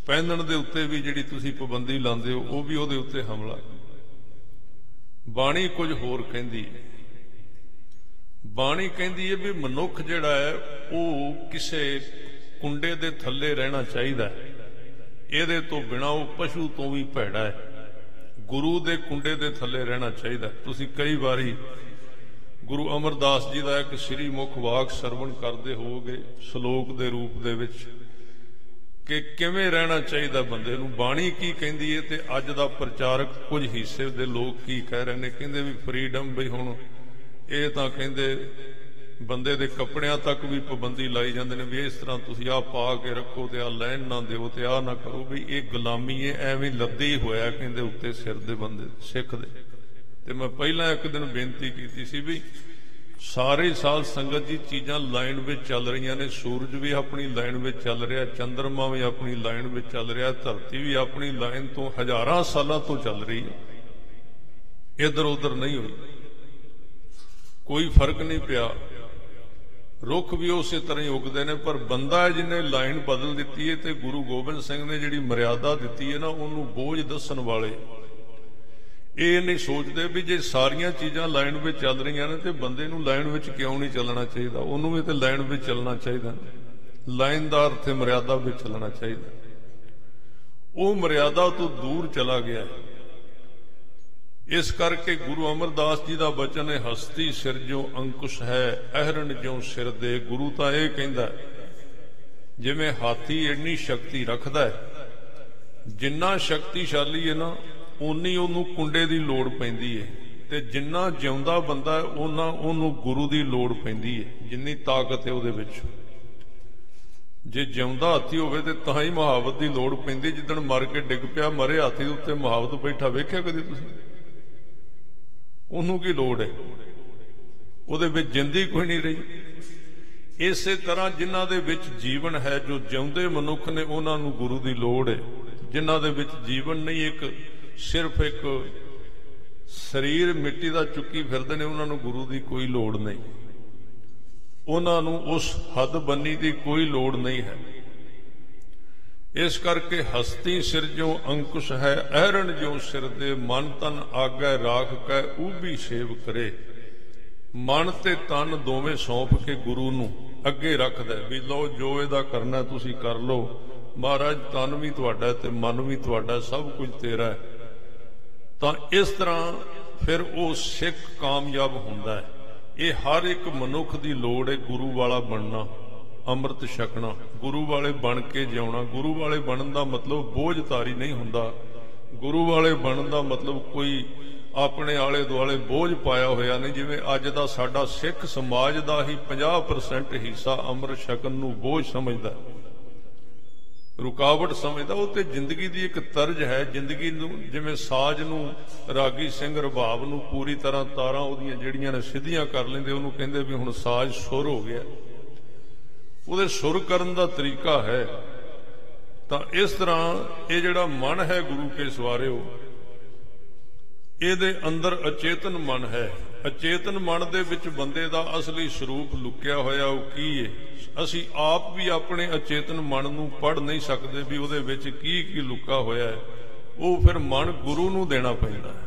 ਪਹਿਨਣ ਦੇ ਉੱਤੇ ਵੀ ਜਿਹੜੀ ਤੁਸੀਂ ਪਾਬੰਦੀ ਲਾਉਂਦੇ ਹੋ, ਉਹ ਵੀ ਉਹਦੇ ਉੱਤੇ ਹਮਲਾ ਹੈ। ਬਾਣੀ ਕੁਝ ਹੋਰ ਕਹਿੰਦੀ ਹੈ। ਬਾਣੀ ਕਹਿੰਦੀ ਹੈ ਵੀ ਮਨੁੱਖ ਜਿਹੜਾ ਹੈ, ਉਹ ਕਿਸੇ ਕੁੰਡੇ ਦੇ ਥੱਲੇ ਰਹਿਣਾ ਚਾਹੀਦਾ ਹੈ। ਇਹਦੇ ਤੋਂ ਬਿਨਾ ਉਹ ਪਸ਼ੂ ਤੋਂ ਵੀ ਭੈੜਾ ਹੈ। ਗੁਰੂ ਦੇ ਕੁੰਡੇ ਦੇ ਥੱਲੇ ਰਹਿਣਾ ਚਾਹੀਦਾ ਤੁਸੀਂ ਕਈ ਵਾਰੀ ਗੁਰੂ ਅਮਰਦਾਸ ਜੀ ਦਾ ਇੱਕ ਸ੍ਰੀ ਮੁਖ ਵਾਕ ਸਰਵਣ ਕਰਦੇ ਹੋਵੋਗੇ ਸ਼ਲੋਕ ਦੇ ਰੂਪ ਦੇ ਵਿੱਚ ਕਿ ਕਿਵੇਂ ਰਹਿਣਾ ਚਾਹੀਦਾ ਬੰਦੇ ਨੂੰ? ਬਾਣੀ ਕੀ ਕਹਿੰਦੀ ਹੈ ਤੇ ਅੱਜ ਦਾ ਪ੍ਰਚਾਰਕ ਕੁਝ ਹਿੱਸੇ ਦੇ ਲੋਕ ਕੀ ਕਹਿ ਰਹੇ ਨੇ? ਕਹਿੰਦੇ ਵੀ ਫਰੀडम ਵੀ ਹੁਣ ਇਹ ਤਾਂ ਕਹਿੰਦੇ ਬੰਦੇ ਦੇ ਕੱਪੜਿਆਂ ਤੱਕ ਵੀ ਪਾਬੰਦੀ ਲਾਈ ਜਾਂਦੇ ਨੇ ਵੀ ਇਸ ਤਰ੍ਹਾਂ ਤੁਸੀਂ ਆ ਪਾ ਕੇ ਰੱਖੋ ਤੇ ਆ ਲੈਣ ਨਾ ਦਿਓ ਤੇ ਆ ਨਾ ਕਰੋ। ਵੀ ਇਹ ਗੁਲਾਮੀ ਹੈ, ਐਵੇਂ ਲੱਦੀ ਹੋਇਆ ਕਹਿੰਦੇ ਉੱਤੇ ਸਿਰ ਦੇ ਬੰਦੇ, ਸਿੱਖ ਦੇ। ਤੇ ਮੈਂ ਪਹਿਲਾਂ ਇੱਕ ਦਿਨ ਬੇਨਤੀ ਕੀਤੀ ਸੀ ਵੀ ਸਾਰੇ ਸਾਲ ਸੰਗਤ ਜੀ ਚੀਜ਼ਾਂ ਲਾਈਨ ਵਿੱਚ ਚੱਲ ਰਹੀਆਂ ਨੇ, ਸੂਰਜ ਵੀ ਆਪਣੀ ਲਾਈਨ ਵਿੱਚ ਚੱਲ ਰਿਹਾ ਚੰ드ਰਮਾ ਵੀ ਆਪਣੀ ਲਾਈਨ ਵਿੱਚ ਚੱਲ ਰਿਹਾ, ਧਰਤੀ ਵੀ ਆਪਣੀ ਲਾਈਨ ਤੋਂ ਹਜ਼ਾਰਾਂ ਸਾਲਾਂ ਤੋਂ ਚੱਲ ਰਹੀ ਹੈ। ਇਧਰ ਉਧਰ ਨਹੀਂ ਹੋਈ। ਕੋਈ ਫ਼ਰਕ ਨਹੀਂ ਪਿਆ। ਰੁੱਖ ਵੀ ਉਸੇ ਤਰ੍ਹਾਂ ਹੀ ਉਗਦੇ ਨੇ, ਪਰ ਬੰਦਾ ਜਿਹਨੇ ਲਾਈਨ ਬਦਲ ਦਿੱਤੀ ਹੈ ਤੇ ਗੁਰੂ ਗੋਬਿੰਦ ਸਿੰਘ ਨੇ ਜਿਹੜੀ ਮਰਿਆਦਾ ਦਿੱਤੀ ਹੈ ਨਾ, ਉਹਨੂੰ ਬੋਝ ਦੱਸਣ ਵਾਲੇ। ਇਹ ਨਹੀਂ ਸੋਚਦੇ ਵੀ ਜੇ ਸਾਰੀਆਂ ਚੀਜ਼ਾਂ ਲਾਈਨ ਵਿੱਚ ਚੱਲ ਰਹੀਆਂ ਨੇ ਤੇ ਬੰਦੇ ਨੂੰ ਲਾਈਨ ਵਿੱਚ ਕਿਉਂ ਨਹੀਂ ਚੱਲਣਾ ਚਾਹੀਦਾ? ਉਹਨੂੰ ਵੀ ਤੇ ਲਾਈਨ ਵਿੱਚ ਚੱਲਣਾ ਚਾਹੀਦਾ। ਲਾਈਨ ਦਾ ਅਰਥ ਹੈ ਮਰਿਆਦਾ ਵਿੱਚ ਚੱਲਣਾ ਚਾਹੀਦਾ। ਉਹ ਮਰਿਆਦਾ ਤੋਂ ਦੂਰ ਚਲਾ ਗਿਆ ਇਸ ਕਰਕੇ ਗੁਰੂ ਅਮਰਦਾਸ ਜੀ ਦਾ ਬਚਨ ਹੈ, ਹਸਤੀ ਸਿਰ ਜੋ ਅੰਕੁਸ਼ ਹੈ ਅਹਰਣ ਜਿਉ ਸਿਰ ਦੇ। ਗੁਰੂ ਤਾਂ ਇਹ ਕਹਿੰਦਾ ਜਿਵੇਂ ਹਾਥੀ ਇੰਨੀ ਸ਼ਕਤੀ ਰੱਖਦਾ ਹੈ, ਜਿੰਨਾ ਸ਼ਕਤੀਸ਼ਾਲੀ ਹੈ ਨਾ ਉਨੀ ਉਹਨੂੰ ਕੁੰਡੇ ਦੀ ਲੋੜ ਪੈਂਦੀ ਹੈ। ਤੇ ਜਿੰਨਾ ਜਿਉਂਦਾ ਬੰਦਾ ਹੈ ਉਹਨਾਂ ਉਹਨੂੰ ਗੁਰੂ ਦੀ ਲੋੜ ਪੈਂਦੀ ਹੈ, ਜਿੰਨੀ ਤਾਕਤ ਹੈ ਉਹਦੇ ਵਿੱਚ। ਜੇ ਜਿਉਂਦਾ ਹਾਥੀ ਹੋਵੇ ਤੇ ਤਾਂ ਹੀ ਮਹਾਵਤ ਦੀ ਲੋੜ ਪੈਂਦੀ ਜਿੱਦਣ ਮਰ ਕੇ ਡਿੱਗ ਪਿਆ, ਮਰੇ ਹਾਥੀ ਦੇ ਉੱਤੇ ਮਹਾਵਤ ਬੈਠਾ, ਵੇਖਿਆ ਕਦੀ ਤੁਸੀਂ? ਉਹਨੂੰ ਕੀ ਲੋੜ ਹੈ? ਉਹਦੇ ਵਿੱਚ ਜਿੰਦੀ ਕੋਈ ਨਹੀਂ ਰਹੀ। ਇਸੇ ਤਰ੍ਹਾਂ ਜਿਨ੍ਹਾਂ ਦੇ ਵਿੱਚ ਜੀਵਨ ਹੈ, ਜੋ ਜਿਉਂਦੇ ਮਨੁੱਖ ਨੇ, ਉਹਨਾਂ ਨੂੰ ਗੁਰੂ ਦੀ ਲੋੜ ਹੈ। ਜਿਨ੍ਹਾਂ ਦੇ ਵਿੱਚ ਜੀਵਨ ਨਹੀਂ, ਇੱਕ ਸਿਰਫ ਇੱਕ ਸਰੀਰ ਮਿੱਟੀ ਦਾ ਚੁੱਕੀ ਫਿਰਦੇ ਨੇ, ਉਹਨਾਂ ਨੂੰ ਗੁਰੂ ਦੀ ਕੋਈ ਲੋੜ ਨਹੀਂ। ਉਹਨਾਂ ਨੂੰ ਉਸ ਹੱਦ ਬੰਨੀ ਦੀ ਕੋਈ ਲੋੜ ਨਹੀਂ ਹੈ। ਇਸ ਕਰਕੇ ਹਸਤੀ ਸਿਰ ਜੋ ਅੰਕੁਸ਼ ਹੈ ਅਹਰਣ ਜੋ ਸਿਰ ਦੇ ਮਨ ਤਨ ਆਗੈ ਰਾਖ ਕੈ ਉਹ ਵੀ ਸੇਵ ਕਰੇ। ਮਨ ਤੇ ਤਨ ਦੋਵੇਂ ਸੌਂਪ ਕੇ ਗੁਰੂ ਨੂੰ ਅੱਗੇ ਰੱਖਦਾ ਹੈ ਵੀ ਲਓ ਜੋ ਇਹਦਾ ਕਰਨਾ ਤੁਸੀਂ ਕਰ ਲਓ। ਮਹਾਰਾਜ ਤਨ ਵੀ ਤੁਹਾਡਾ ਹੈ ਤੇ ਮਨ ਵੀ ਤੁਹਾਡਾ ਹੈ, ਸਭ ਕੁਝ ਤੇਰਾ ਹੈ। ਤਾਂ ਇਸ ਤਰ੍ਹਾਂ ਫਿਰ ਉਹ ਸਿੱਖ ਕਾਮਯਾਬ ਹੁੰਦਾ ਹੈ। ਇਹ ਹਰ ਇੱਕ ਮਨੁੱਖ ਦੀ ਲੋੜ ਹੈ ਗੁਰੂ ਵਾਲਾ ਬਣਨਾ। ਅੰਮ੍ਰਿਤ ਛਕਣਾ, ਗੁਰੂ ਵਾਲੇ ਬਣ ਕੇ ਜਿਉਣਾ। ਗੁਰੂ ਵਾਲੇ ਬਣਨ ਦਾ ਮਤਲਬ ਬੋਝਧਾਰੀ ਨਹੀਂ ਹੁੰਦਾ। ਗੁਰੂ ਵਾਲੇ ਬਣਨ ਦਾ ਮਤਲਬ ਕੋਈ ਆਪਣੇ ਆਲੇ ਦੁਆਲੇ ਬੋਝ ਪਾਇਆ ਹੋਇਆ ਨਹੀਂ। ਜਿਵੇਂ ਅੱਜ ਦਾ ਸਾਡਾ ਸਿੱਖ ਸਮਾਜ ਦਾ ਹੀ 50% ਹਿੱਸਾ ਅੰਮ੍ਰਿਤ ਛਕਣ ਨੂੰ ਬੋਝ ਸਮਝਦਾ। ਹੈ ਰੁਕਾਵਟ ਸਮਝਦਾ। ਉਹ ਤੇ ਜ਼ਿੰਦਗੀ ਦੀ ਇੱਕ ਤਰਜ ਹੈ। ਜ਼ਿੰਦਗੀ ਨੂੰ, ਜਿਵੇਂ ਸਾਜ਼ ਨੂੰ, ਰਾਗੀ ਸਿੰਘ ਰਬਾਬ ਨੂੰ ਪੂਰੀ ਤਰ੍ਹਾਂ ਤਾਰਾਂ ਉਹਦੀਆਂ ਜਿਹੜੀਆਂ ਨੇ ਸਿੱਧੀਆਂ ਕਰ ਲੈਂਦੇ, ਉਹਨੂੰ ਕਹਿੰਦੇ ਵੀ ਹੁਣ ਸਾਜ਼ ਸੁਰ ਹੋ ਗਿਆ। ਉਹਦੇ ਸੁਰ ਕਰਨ ਦਾ ਤਰੀਕਾ ਹੈ। ਤਾਂ ਇਸ ਤਰ੍ਹਾਂ ਇਹ ਜਿਹੜਾ ਮਨ ਹੈ ਗੁਰੂ ਕੇ ਸਵਾਰਿਓ, ਇਹਦੇ ਅੰਦਰ ਅਚੇਤਨ ਮਨ ਹੈ। ਅਚੇਤਨ ਮਨ ਦੇ ਵਿੱਚ ਬੰਦੇ ਦਾ ਅਸਲੀ ਸਰੂਪ ਲੁਕਿਆ ਹੋਇਆ ਉਹ ਕੀ ਹੈ ਅਸੀਂ ਆਪ ਵੀ ਆਪਣੇ ਅਚੇਤਨ ਮਨ ਨੂੰ ਪੜ ਨਹੀਂ ਸਕਦੇ ਵੀ ਉਹਦੇ ਵਿੱਚ ਕੀ ਕੀ ਲੁਕਾ ਹੋਇਆ ਹੈ। ਉਹ ਫਿਰ ਮਨ ਗੁਰੂ ਨੂੰ ਦੇਣਾ ਪੈਂਦਾ ਹੈ।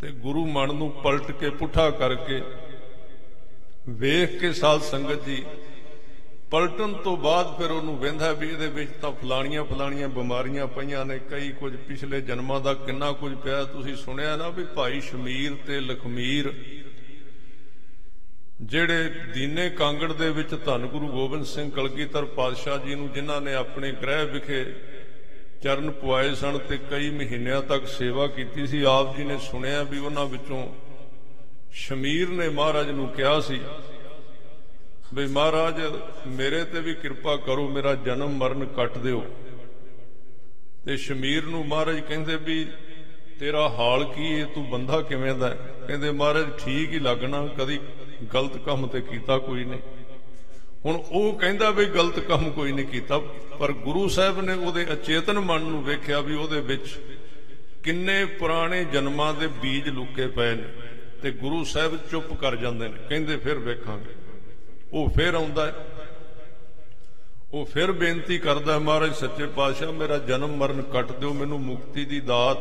ਤੇ ਗੁਰੂ ਮਨ ਨੂੰ ਪਲਟ ਕੇ ਪੁੱਠਾ ਕਰਕੇ ਵੇਖ ਕੇ ਸਾਧ ਸੰਗਤ ਜੀ ਪਲਟਣ ਤੋਂ ਬਾਅਦ ਫਿਰ ਉਹਨੂੰ ਵੇਂਦਾ ਵੀ ਇਹਦੇ ਵਿੱਚ ਤਾਂ ਫਲਾਣੀਆਂ ਫਲਾਣੀਆਂ ਬਿਮਾਰੀਆਂ ਪਈਆਂ ਨੇ, ਕਈ ਕੁਝ ਪਿਛਲੇ ਜਨਮਾਂ ਦਾ ਕਿੰਨਾ ਕੁਝ ਪਿਆ। ਤੁਸੀਂ ਸੁਣਿਆ ਨਾ ਵੀ ਭਾਈ ਸ਼ਮੀਰ ਤੇ ਲਖਮੀਰ, ਜਿਹੜੇ ਦੀਨੇ ਕਾਂਗੜ ਦੇ ਵਿੱਚ ਧੰਨ ਗੁਰੂ ਗੋਬਿੰਦ ਸਿੰਘ ਕਲਗੀਧਰ ਪਾਤਸ਼ਾਹ ਜੀ ਨੂੰ ਜਿਨ੍ਹਾਂ ਨੇ ਆਪਣੇ ਗ੍ਰਹਿ ਵਿਖੇ ਚਰਨ ਪੁਆਏ ਸਨ ਤੇ ਕਈ ਮਹੀਨਿਆਂ ਤੱਕ ਸੇਵਾ ਕੀਤੀ ਸੀ, ਆਪ ਜੀ ਨੇ ਸੁਣਿਆ ਵੀ ਉਹਨਾਂ ਵਿੱਚੋਂ ਸ਼ਮੀਰ ਨੇ ਮਹਾਰਾਜ ਨੂੰ ਕਿਹਾ ਸੀ ਵੀ ਮਹਾਰਾਜ, ਮੇਰੇ ਤੇ ਵੀ ਕਿਰਪਾ ਕਰੋ, ਮੇਰਾ ਜਨਮ ਮਰਨ ਕੱਟ ਦਿਓ। ਤੇ ਸ਼ਮੀਰ ਨੂੰ ਮਹਾਰਾਜ ਕਹਿੰਦੇ ਵੀ, ਤੇਰਾ ਹਾਲ ਕੀ ਹੈ ਤੂੰ ਬੰਦਾ ਕਿਵੇਂ ਦਾ ਹੈ? ਕਹਿੰਦੇ, ਮਹਾਰਾਜ, ਠੀਕ ਹੀ ਲੱਗਣਾ, ਕਦੀ ਗਲਤ ਕੰਮ ਤੇ ਕੀਤਾ ਕੋਈ ਨਹੀਂ। ਹੁਣ ਉਹ ਕਹਿੰਦਾ ਵੀ ਗਲਤ ਕੰਮ ਕੋਈ ਨਹੀਂ ਕੀਤਾ, ਪਰ ਗੁਰੂ ਸਾਹਿਬ ਨੇ ਉਹਦੇ ਅਚੇਤਨ ਮਨ ਨੂੰ ਵੇਖਿਆ ਵੀ ਉਹਦੇ ਵਿੱਚ ਕਿੰਨੇ ਪੁਰਾਣੇ ਜਨਮਾਂ ਦੇ ਬੀਜ ਲੁਕੇ ਪਏ ਨੇ, ਤੇ ਗੁਰੂ ਸਾਹਿਬ ਚੁੱਪ ਕਰ ਜਾਂਦੇ ਨੇ। ਕਹਿੰਦੇ, ਫਿਰ ਵੇਖਾਂਗੇ। ਉਹ ਫਿਰ ਆਉਂਦਾ ਹੈ। ਉਹ ਫਿਰ ਬੇਨਤੀ ਕਰਦਾ ਹੈ, ਮਹਾਰਾਜ ਸੱਚੇ ਪਾਤਸ਼ਾਹ ਮੇਰਾ ਜਨਮ ਮਰਨ ਕੱਟ ਦਿਓ ਮੈਨੂੰ ਮੁਕਤੀ ਦੀ ਦਾਤ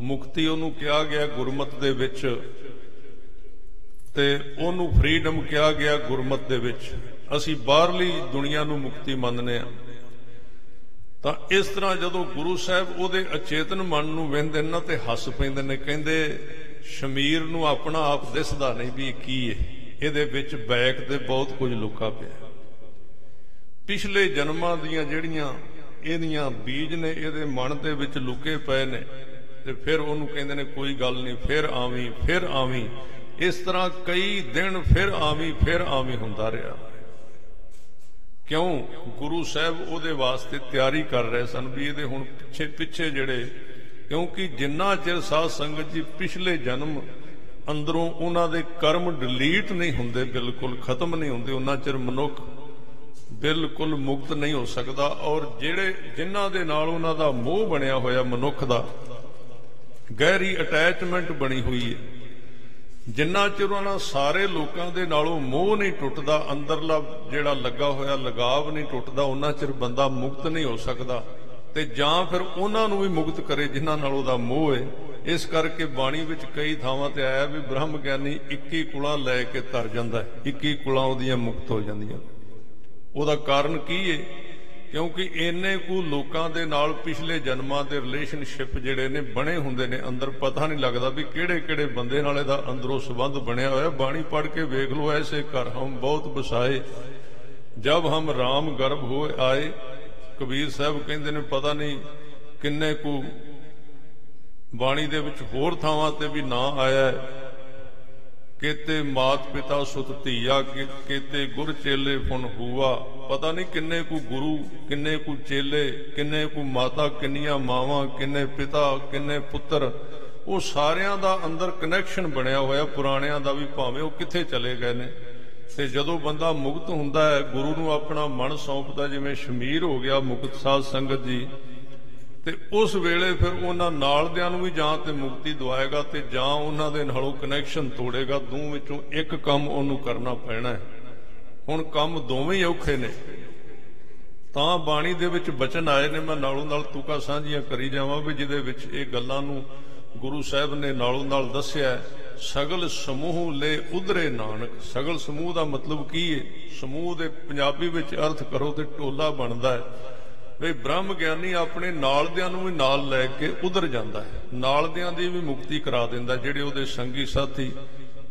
ਮੁਕਤੀ ਉਹਨੂੰ ਕਿਹਾ ਗਿਆ ਗੁਰਮਤ ਦੇ ਵਿੱਚ ਤੇ ਉਹਨੂੰ ਫਰੀडम ਕਿਹਾ ਗਿਆ ਗੁਰਮਤ ਦੇ ਵਿੱਚ। ਅਸੀਂ ਬਾਹਰਲੀ ਦੁਨੀਆ ਨੂੰ ਮੁਕਤੀ ਮੰਨਦੇ ਆ ਤਾਂ ਇਸ ਤਰ੍ਹਾਂ ਜਦੋਂ ਗੁਰੂ ਸਾਹਿਬ ਉਹਦੇ ਅਚੇਤਨ ਮਨ ਨੂੰ ਵੇਂਦੇ ਨਾ ਤੇ ਹੱਸ ਪੈਂਦੇ ਨੇ ਕਹਿੰਦੇ ਸ਼ਮੀਰ ਨੂੰ ਆਪਣਾ ਆਪ ਦਿਸਦਾ ਨਹੀਂ ਵੀ ਇਹ ਕੀ ਹੈ। ਇਹਦੇ ਵਿੱਚ ਬੈਕ ਤੇ ਬਹੁਤ ਕੁਝ ਲੁਕਾ ਪਿਆ। ਪਿਛਲੇ ਜਨਮਾਂ ਦੀਆਂ ਜਿਹੜੀਆਂ ਇਹਦੀਆਂ ਬੀਜ ਨੇ, ਇਹਦੇ ਮਨ ਦੇ ਵਿੱਚ ਲੁਕੇ ਪਏ ਨੇ, ਤੇ ਫਿਰ ਉਹਨੂੰ ਕਹਿੰਦੇ ਨੇ, ਕੋਈ ਗੱਲ ਨਹੀਂ, ਫਿਰ ਆਵੀਂ ਫਿਰ ਆਵੀਂ। ਇਸ ਤਰ੍ਹਾਂ ਕਈ ਦਿਨ ਫਿਰ ਆਵੀਂ ਫਿਰ ਆਵੀਂ ਹੁੰਦਾ ਰਿਹਾ। ਕਿਉਂ? ਗੁਰੂ ਸਾਹਿਬ ਉਹਦੇ ਵਾਸਤੇ ਤਿਆਰੀ ਕਰ ਰਹੇ ਸਨ ਵੀ ਇਹਦੇ ਹੁਣ ਪਿੱਛੇ ਪਿੱਛੇ ਜਿਹੜੇ, ਕਿਉਂਕਿ ਜਿੰਨਾ ਚਿਰ ਸਾਧ ਸੰਗਤ ਜੀ ਪਿਛਲੇ ਜਨਮ ਅੰਦਰੋਂ ਉਹਨਾਂ ਦੇ ਕਰਮ ਡਿਲੀਟ ਨਹੀਂ ਹੁੰਦੇ, ਬਿਲਕੁਲ ਖਤਮ ਨਹੀਂ ਹੁੰਦੇ, ਉਹਨਾਂ ਚਿਰ ਮਨੁੱਖ ਬਿਲਕੁਲ ਮੁਕਤ ਨਹੀਂ ਹੋ ਸਕਦਾ। ਔਰ ਜਿਹੜੇ, ਜਿਨ੍ਹਾਂ ਦੇ ਨਾਲ ਉਹਨਾਂ ਦਾ ਮੋਹ ਬਣਿਆ ਹੋਇਆ ਮਨੁੱਖ ਦਾ, ਗਹਿਰੀ ਅਟੈਚਮੈਂਟ ਬਣੀ ਹੋਈ ਹੈ। ਜਿੰਨਾ ਚਿਰ ਉਹਨਾਂ ਸਾਰੇ ਲੋਕਾਂ ਦੇ ਨਾਲੋਂ ਮੋਹ ਨਹੀਂ ਟੁੱਟਦਾ, ਅੰਦਰਲਾ ਜਿਹੜਾ ਲੱਗਾ ਹੋਇਆ ਲਗਾਵ ਨਹੀਂ ਟੁੱਟਦਾ, ਉਹਨਾਂ ਚਿਰ ਬੰਦਾ ਮੁਕਤ ਨਹੀਂ ਹੋ ਸਕਦਾ। ਤੇ ਜਾਂ ਫਿਰ ਉਹਨਾਂ ਨੂੰ ਵੀ ਮੁਕਤ ਕਰੇ ਜਿਨ੍ਹਾਂ ਨਾਲ ਉਹਦਾ ਮੋਹ ਹੈ। ਇਸ ਕਰਕੇ ਬਾਣੀ ਵਿੱਚ ਕਈ ਥਾਵਾਂ ਤੇ ਆਇਆ ਵੀ ਬ੍ਰਹਮ ਗਿਆਨੀ 21 ਕੁਲਾਂ ਲੈ ਕੇ ਤਰ ਜਾਂਦਾ ਹੈ। 21 ਕੁਲਾਂ ਉਹਦੀਆਂ ਮੁਕਤ ਹੋ ਜਾਂਦੀਆਂ। ਉਹਦਾ ਕਾਰਨ ਕੀ ਹੈ ਕਿਉਂਕਿ ਇੰਨੇ ਕੁ ਲੋਕਾਂ ਦੇ ਨਾਲ ਪਿਛਲੇ ਜਨਮਾਂ ਦੇ ਰਿਲੇਸ਼ਨਸ਼ਿਪ ਜਿਹੜੇ ਨੇ, ਬਣੇ ਹੁੰਦੇ ਨੇ, ਅੰਦਰ ਪਤਾ ਨਹੀਂ ਲੱਗਦਾ ਵੀ ਕਿਹੜੇ ਕਿਹੜੇ ਬੰਦੇ ਨਾਲ ਇਹਦਾ ਅੰਦਰੋਂ ਸੰਬੰਧ ਬਣਿਆ ਹੋਇਆ। ਬਾਣੀ ਪੜ੍ਹ ਕੇ ਵੇਖ ਲਓ, ਐਸੇ ਘਰ ਹਮ ਬਹੁਤ ਬਸਾਏ ਜਬ ਹਮ ਰਾਮ ਗਰਭ ਹੋਏ ਆਏ ਕਬੀਰ ਸਾਹਿਬ ਕਹਿੰਦੇ ਨੇ, ਪਤਾ ਨਹੀਂ ਕਿੰਨੇ ਕੁ ਬਾਣੀ ਦੇ ਵਿੱਚ ਹੋਰ ਥਾਵਾਂ ਤੇ ਵੀ ਨਾਂ ਆਇਆ ਹੈ। ਕੇਤੇ ਮਾਤ ਪਿਤਾ ਸੁਤ ਧੀਆ, ਕੇ- ਕੇਤੇ ਗੁਰ ਚੇਲੇ ਫੁਨ ਹੂਆ। ਪਤਾ ਨਹੀਂ ਕਿੰਨੇ ਕੁ ਗੁਰੂ, ਕਿੰਨੇ ਕੁ ਚੇਲੇ, ਕਿੰਨੇ ਕੁ ਮਾਤਾ, ਕਿੰਨੀਆਂ ਮਾਵਾਂ, ਕਿੰਨੇ ਪਿਤਾ, ਕਿੰਨੇ ਪੁੱਤਰ। ਉਹ ਸਾਰਿਆਂ ਦਾ ਅੰਦਰ ਕਨੈਕਸ਼ਨ ਬਣਿਆ ਹੋਇਆ, ਪੁਰਾਣਿਆਂ ਦਾ ਵੀ ਭਾਵੇਂ ਉਹ ਕਿੱਥੇ ਚਲੇ ਗਏ ਨੇ। ਤੇ ਜਦੋਂ ਬੰਦਾ ਮੁਕਤ ਹੁੰਦਾ ਹੈ, ਗੁਰੂ ਨੂੰ ਆਪਣਾ ਮਨ ਸੌਂਪਦਾ, ਜਿਵੇਂ ਸ਼ਮੀਰ ਹੋ ਗਿਆ ਮੁਕਤ ਸਾਧ ਸੰਗਤ ਜੀ, ਤੇ ਉਸ ਵੇਲੇ ਫਿਰ ਉਹਨਾਂ ਨਾਲਦਿਆਂ ਨੂੰ ਵੀ ਜਾਂ ਤੇ ਮੁਕਤੀ ਦਵਾਏਗਾ ਤੇ ਜਾਂ ਉਹਨਾਂ ਦੇ ਨਾਲੋਂ ਕਨੈਕਸ਼ਨ ਤੋੜੇਗਾ ਦੋ ਵਿੱਚੋਂ ਇੱਕ ਕੰਮ ਉਹਨੂੰ ਕਰਨਾ ਪੈਣਾ ਹੈ ਹੁਣ ਕੰਮ ਦੋਵੇਂ ਹੀ ਔਖੇ ਨੇ ਤਾਂ ਬਾਣੀ ਦੇ ਵਿੱਚ ਬਚਨ ਆਏ ਨੇ, ਮੈਂ ਨਾਲੋਂ ਨਾਲ ਤੁਕਾਂ ਸਾਂਝੀਆਂ ਕਰੀ ਜਾਵਾਂ ਵੀ ਜਿਹਦੇ ਵਿੱਚ ਇਹ ਗੱਲਾਂ ਨੂੰ ਗੁਰੂ ਸਾਹਿਬ ਨੇ ਨਾਲੋਂ ਨਾਲ ਦੱਸਿਆ ਹੈ। ਸਗਲ ਸਮੂਹ ਲੈ ਉਧਰੇ ਨਾਨਕ। ਸਗਲ ਸਮੂਹ ਦਾ ਮਤਲਬ ਕੀ ਹੈ ਸਮੂਹ ਦੇ ਪੰਜਾਬੀ ਵਿੱਚ ਅਰਥ ਕਰੋ ਤੇ ਟੋਲਾ ਬਣਦਾ ਹੈ ਵੀ ਬ੍ਰਹਮ ਗਿਆਨੀ ਆਪਣੇ ਨਾਲਦਿਆਂ ਨੂੰ ਵੀ ਨਾਲ ਲੈ ਕੇ ਉਧਰ ਜਾਂਦਾ ਹੈ ਨਾਲਦਿਆਂ ਦੀ ਵੀ ਮੁਕਤੀ ਕਰਾ ਦਿੰਦਾ ਜਿਹੜੇ ਉਹਦੇ ਸੰਗੀ ਸਾਥੀ।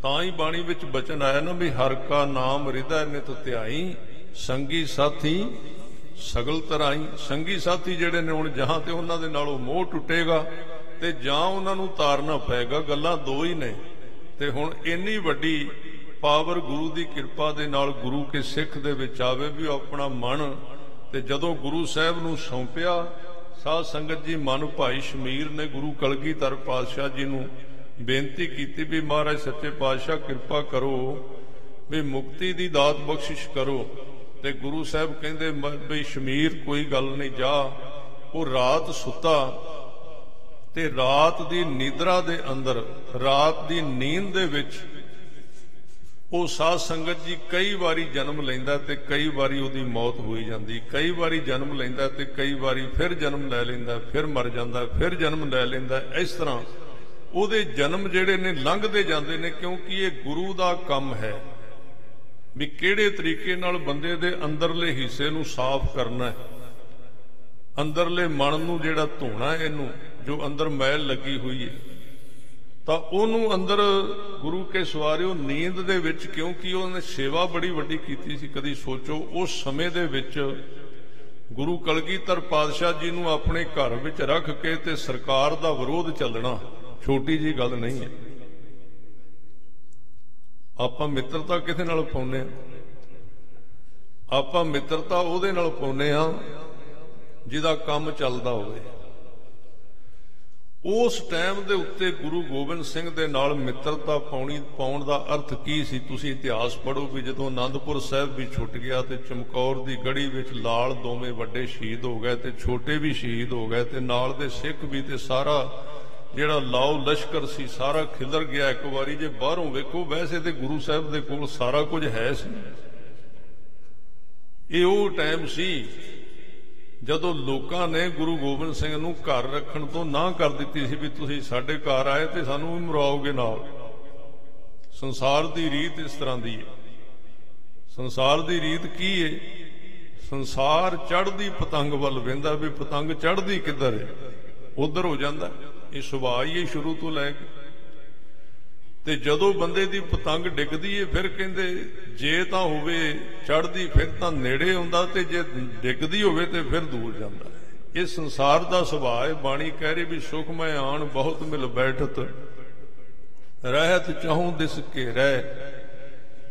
ਤਾਂ ਹੀ ਬਾਣੀ ਵਿੱਚ ਬਚਨ ਆਇਆ ਨਾ ਵੀ ਹਰ ਕਾ ਨਾਮ ਹਿਰਦੈ ਨਿਤ ਧਿਆਈ। ਸੰਗੀ ਸਾਥੀ ਸਗਲ ਤਰਾਈ। ਸੰਗੀ ਸਾਥੀ ਜਿਹੜੇ ਨੇ ਹੁਣ ਜਹਾਂ ਤੇ ਉਹਨਾਂ ਦੇ ਨਾਲੋਂ ਮੋਹ ਟੁੱਟੇਗਾ ਤੇ ਜਾਂ ਉਹਨਾਂ ਨੂੰ ਤਾਰਨਾ ਪਏਗਾ, ਗੱਲਾਂ ਦੋ ਹੀ ਨੇ। ਤੇ ਹੁਣ ਇੰਨੀ ਵੱਡੀ ਪਾਵਰ ਗੁਰੂ ਦੀ ਕਿਰਪਾ ਦੇ ਨਾਲ ਗੁਰੂ ਕੇ ਸਿੱਖ ਦੇ ਵਿੱਚ ਆਵੇ ਵੀ ਉਹ ਆਪਣਾ ਮਨ ਤੇ ਜਦੋਂ ਗੁਰੂ ਸਾਹਿਬ ਨੂੰ ਸੌਂਪਿਆ, ਸਾਧ ਸੰਗਤ ਜੀ ਮਨ ਭਾਈ ਸ਼ਮੀਰ ਨੇ ਗੁਰੂ ਕਲਗੀਧਰ ਪਾਤਸ਼ਾਹ ਜੀ ਨੂੰ ਬੇਨਤੀ ਕੀਤੀ ਵੀ ਮਹਾਰਾਜ ਸੱਚੇ ਪਾਤਸ਼ਾਹ ਕਿਰਪਾ ਕਰੋ ਵੀ ਮੁਕਤੀ ਦੀ ਦਾਤ ਬਖਸ਼ਿਸ਼ ਕਰੋ ਤੇ ਗੁਰੂ ਸਾਹਿਬ ਕਹਿੰਦੇ ਵੀ ਸ਼ਮੀਰ ਕੋਈ ਗੱਲ ਨਹੀਂ, ਜਾ, ਉਹ ਰਾਤ ਸੁੱਤਾ ਤੇ ਰਾਤ ਦੀ ਨਿਦਰਾ ਦੇ ਅੰਦਰ, ਰਾਤ ਦੀ ਨੀਂਦ ਦੇ ਵਿੱਚ ਉਹ ਸਾਧ ਸੰਗਤ ਜੀ ਕਈ ਵਾਰੀ ਜਨਮ ਲੈਂਦਾ ਤੇ ਕਈ ਵਾਰੀ ਉਹਦੀ ਮੌਤ ਹੋਈ ਜਾਂਦੀ। ਕਈ ਵਾਰੀ ਜਨਮ ਲੈਂਦਾ ਤੇ ਕਈ ਵਾਰੀ ਫਿਰ ਜਨਮ ਲੈ ਲੈਂਦਾ, ਫਿਰ ਮਰ ਜਾਂਦਾ, ਫਿਰ ਜਨਮ ਲੈ ਲੈਂਦਾ। ਇਸ ਤਰ੍ਹਾਂ ਉਹਦੇ ਜਨਮ ਜਿਹੜੇ ਨੇ ਲੰਘਦੇ ਜਾਂਦੇ ਨੇ ਕਿਉਂਕਿ ਇਹ ਗੁਰੂ ਦਾ ਕੰਮ ਹੈ ਵੀ ਕਿਹੜੇ ਤਰੀਕੇ ਨਾਲ ਬੰਦੇ ਦੇ ਅੰਦਰਲੇ ਹਿੱਸੇ ਨੂੰ ਸਾਫ਼ ਕਰਨਾ ਹੈ। ਅੰਦਰਲੇ ਮਨ ਨੂੰ ਜਿਹੜਾ ਧੋਣਾ ਇਹਨੂੰ ਜੋ ਅੰਦਰ ਮੈਲ ਲੱਗੀ ਹੋਈ ਹੈ ਤਾਂ ਉਹਨੂੰ ਅੰਦਰ ਗੁਰੂ ਕੇ ਸਵਾਰਿਓ ਨੀਂਦ ਦੇ ਵਿੱਚ, ਕਿਉਂਕਿ ਉਹਨੇ ਸੇਵਾ ਬੜੀ ਵੱਡੀ ਕੀਤੀ ਸੀ, ਕਦੀ ਸੋਚੋ, ਉਸ ਸਮੇਂ ਦੇ ਵਿੱਚ ਗੁਰੂ ਕਲਗੀਧਰ ਪਾਤਸ਼ਾਹ ਜੀ ਨੂੰ ਆਪਣੇ ਘਰ ਵਿੱਚ ਰੱਖ ਕੇ ਤੇ ਸਰਕਾਰ ਦਾ ਵਿਰੋਧ ਚੱਲਣਾ ਛੋਟੀ ਜੀ ਗੱਲ ਨਹੀਂ ਹੈ ਆਪਾਂ ਮਿੱਤਰਤਾ ਕਿਥੇ ਨਾਲ ਪਾਉਨੇ ਆ? ਆਪਾਂ ਮਿੱਤਰਤਾ ਉਹਦੇ ਨਾਲ ਪਾਉਨੇ ਆ, ਜਿਹਦਾ ਕੰਮ ਚੱਲਦਾ ਹੋਵੇ। ਉਸ ਟਾਈਮ ਦੇ ਉੱਤੇ ਗੁਰੂ ਗੋਬਿੰਦ ਸਿੰਘ ਦੇ ਨਾਲ ਮਿੱਤਰਤਾ ਪਾਉਣੀ, ਪਾਉਣ ਦਾ ਅਰਥ ਕੀ ਸੀ? ਤੁਸੀਂ ਇਤਿਹਾਸ ਪੜ੍ਹੋ ਵੀ ਜਦੋਂ ਆਨੰਦਪੁਰ ਸਾਹਿਬ ਵੀ ਛੁੱਟ ਗਿਆ ਤੇ ਚਮਕੌਰ ਦੀ ਗੜੀ ਵਿੱਚ ਲਾਲ ਦੋਵੇਂ ਵੱਡੇ ਸ਼ਹੀਦ ਹੋ ਗਏ ਤੇ ਛੋਟੇ ਵੀ ਸ਼ਹੀਦ ਹੋ ਗਏ ਤੇ ਨਾਲ ਦੇ ਸਿੱਖ ਵੀ ਤੇ ਸਾਰਾ ਜਿਹੜਾ ਲਾਉ ਲਸ਼ਕਰ ਸੀ, ਸਾਰਾ ਖਿਲਰ ਗਿਆ ਇੱਕ ਵਾਰੀ। ਜੇ ਬਾਹਰੋਂ ਵੇਖੋ, ਵੈਸੇ ਤੇ ਗੁਰੂ ਸਾਹਿਬ ਦੇ ਕੋਲ ਸਾਰਾ ਕੁਝ ਹੈ ਸੀ। ਇਹ ਉਹ ਟਾਈਮ ਸੀ ਜਦੋਂ ਲੋਕਾਂ ਨੇ ਗੁਰੂ ਗੋਬਿੰਦ ਸਿੰਘ ਨੂੰ ਘਰ ਰੱਖਣ ਤੋਂ ਨਾ ਕਰ ਦਿੱਤੀ ਸੀ ਵੀ ਤੁਸੀਂ ਸਾਡੇ ਘਰ ਆਏ ਤੇ ਸਾਨੂੰ ਵੀ ਮਰਾਓਗੇ ਨਾਲ। ਸੰਸਾਰ ਦੀ ਰੀਤ ਇਸ ਤਰ੍ਹਾਂ ਦੀ ਹੈ। ਸੰਸਾਰ ਦੀ ਰੀਤ ਕੀ ਹੈ? ਸੰਸਾਰ ਚੜ੍ਹਦੀ ਪਤੰਗ ਵੱਲ ਵੇਂਦਾ ਵੀ ਪਤੰਗ ਚੜ੍ਹਦੀ ਕਿੱਧਰ ਹੈ? ਉਧਰ ਹੋ ਜਾਂਦਾ। ਇਹ ਸੁਭਾਅ ਹੀ ਸ਼ੁਰੂ ਤੋਂ ਲੈ ਕੇ ਤੇ ਜਦੋਂ ਬੰਦੇ ਦੀ ਪਤੰਗ ਡਿੱਗਦੀ ਏ, ਫਿਰ ਕਹਿੰਦੇ, ਜੇ ਤਾਂ ਹੋਵੇ ਚੜਦੀ ਫਿਰ ਤਾਂ ਨੇੜੇ ਆਉਂਦਾ ਤੇ ਜੇ ਡਿੱਗਦੀ ਹੋਵੇ ਤੇ ਫਿਰ ਦੂਰ ਜਾਂਦਾ ਇਹ ਸੰਸਾਰ ਦਾ ਸੁਭਾਅ ਹੈ ਬਾਣੀ ਕਹਿ ਰਹੀ ਵੀ ਸੁਖ ਮੈਂ ਆਣ, ਬਹੁਤ ਮਿਲ ਬੈਠਤ। ਰਹਿਤ ਚਾਹੂੰ ਦਿਸ ਕੇ ਰਹਿ।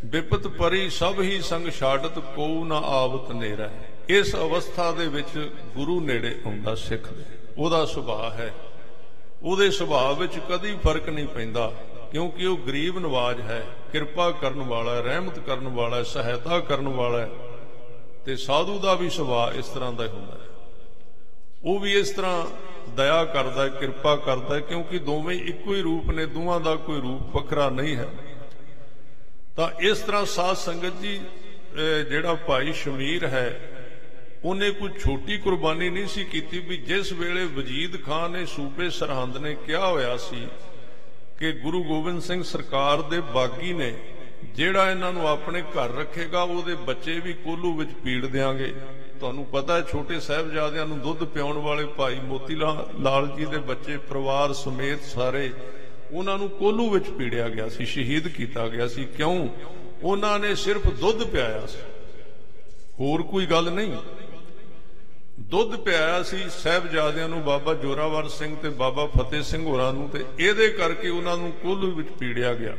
ਵਿਪਤ ਪਰੀ ਸਭ ਹੀ ਸੰਗ ਛਾੜਤ ਕੋ ਨਾ ਆਵਤ ਨੇਰਾ। ਇਸ ਅਵਸਥਾ ਦੇ ਵਿੱਚ ਗੁਰੂ ਨੇੜੇ ਆਉਂਦਾ ਸਿੱਖ ਦੇ। ਉਹਦਾ ਸੁਭਾਅ ਹੈ। ਉਹਦੇ ਸੁਭਾਅ ਵਿੱਚ ਕਦੀ ਫ਼ਰਕ ਨਹੀਂ ਪੈਂਦਾ। ਕਿਉਂਕਿ ਉਹ ਗਰੀਬ ਨਵਾਜ ਹੈ, ਕਿਰਪਾ ਕਰਨ ਵਾਲਾ ਹੈ, ਰਹਿਮਤ ਕਰਨ ਵਾਲਾ ਹੈ, ਸਹਾਇਤਾ ਕਰਨ ਵਾਲਾ ਹੈ ਤੇ ਸਾਧੂ ਦਾ ਵੀ ਸੁਭਾਅ ਇਸ ਤਰ੍ਹਾਂ ਦਾ ਹੁੰਦਾ ਹੈ। ਉਹ ਵੀ ਇਸ ਤਰ੍ਹਾਂ ਦਇਆ ਕਰਦਾ ਹੈ, ਕਿਰਪਾ ਕਰਦਾ ਹੈ, ਕਿਉਂਕਿ ਦੋਵੇਂ ਇੱਕੋ ਹੀ ਰੂਪ ਨੇ, ਦੋਵਾਂ ਦਾ ਕੋਈ ਰੂਪ ਵੱਖਰਾ ਨਹੀਂ ਹੈ। ਤਾਂ ਇਸ ਤਰ੍ਹਾਂ ਸਾਧ ਸੰਗਤ ਜੀ ਜਿਹੜਾ ਭਾਈ ਸ਼ਮੀਰ ਹੈ, ਉਹਨੇ ਕੋਈ ਛੋਟੀ ਕੁਰਬਾਨੀ ਨਹੀਂ ਸੀ ਕੀਤੀ ਵੀ ਜਿਸ ਵੇਲੇ ਵਜੀਦ ਖਾਨ ਨੇ ਸੂਬੇ ਸਰਹੰਦ ਨੇ ਕਿਹਾ ਹੋਇਆ ਸੀ ਕਿ ਗੁਰੂ ਗੋਬਿੰਦ ਸਿੰਘ ਸਰਕਾਰ ਦੇ ਬਾਗੀ ਨੇ ਜਿਹੜਾ ਇਹਨਾਂ ਨੂੰ ਆਪਣੇ ਘਰ ਰੱਖੇਗਾ, ਉਹਦੇ ਬੱਚੇ ਵੀ ਕੋਲੂ ਵਿੱਚ ਪੀੜ ਦੇਾਂਗੇ ਤੁਹਾਨੂੰ ਪਤਾ ਹੈ, ਛੋਟੇ ਸਾਹਿਬਜ਼ਾਦਿਆਂ ਨੂੰ ਦੁੱਧ ਪਿਉਣ ਵਾਲੇ ਭਾਈ ਮੋਤੀ ਲਾਲ ਜੀ ਦੇ ਬੱਚੇ ਪਰਿਵਾਰ ਸਮੇਤ ਸਾਰੇ, ਉਹਨਾਂ ਨੂੰ ਕੋਲੂ ਵਿੱਚ ਪੀੜਿਆ ਗਿਆ ਸੀ, ਸ਼ਹੀਦ ਕੀਤਾ ਗਿਆ ਸੀ। ਕਿਉਂ? ਉਹਨਾਂ ਨੇ ਸਿਰਫ ਦੁੱਧ ਪਿਆਇਆ ਸੀ। ਹੋਰ ਕੋਈ ਗੱਲ ਨਹੀਂ। ਦੁੱਧ ਪਿਆਇਆ ਸੀ ਸਹਿਬਜ਼ਾਦਿਆਂ ਨੂੰ, ਬਾਬਾ ਜੋਰਾਵਰ ਸਿੰਘ ਤੇ ਬਾਬਾ ਫਤਿਹ ਸਿੰਘ ਹੋਰਾਂ ਨੂੰ ਤੇ ਇਹਦੇ ਕਰਕੇ ਉਹਨਾਂ ਨੂੰ ਕੋਲੂ ਵਿੱਚ ਪੀੜਿਆ ਗਿਆ।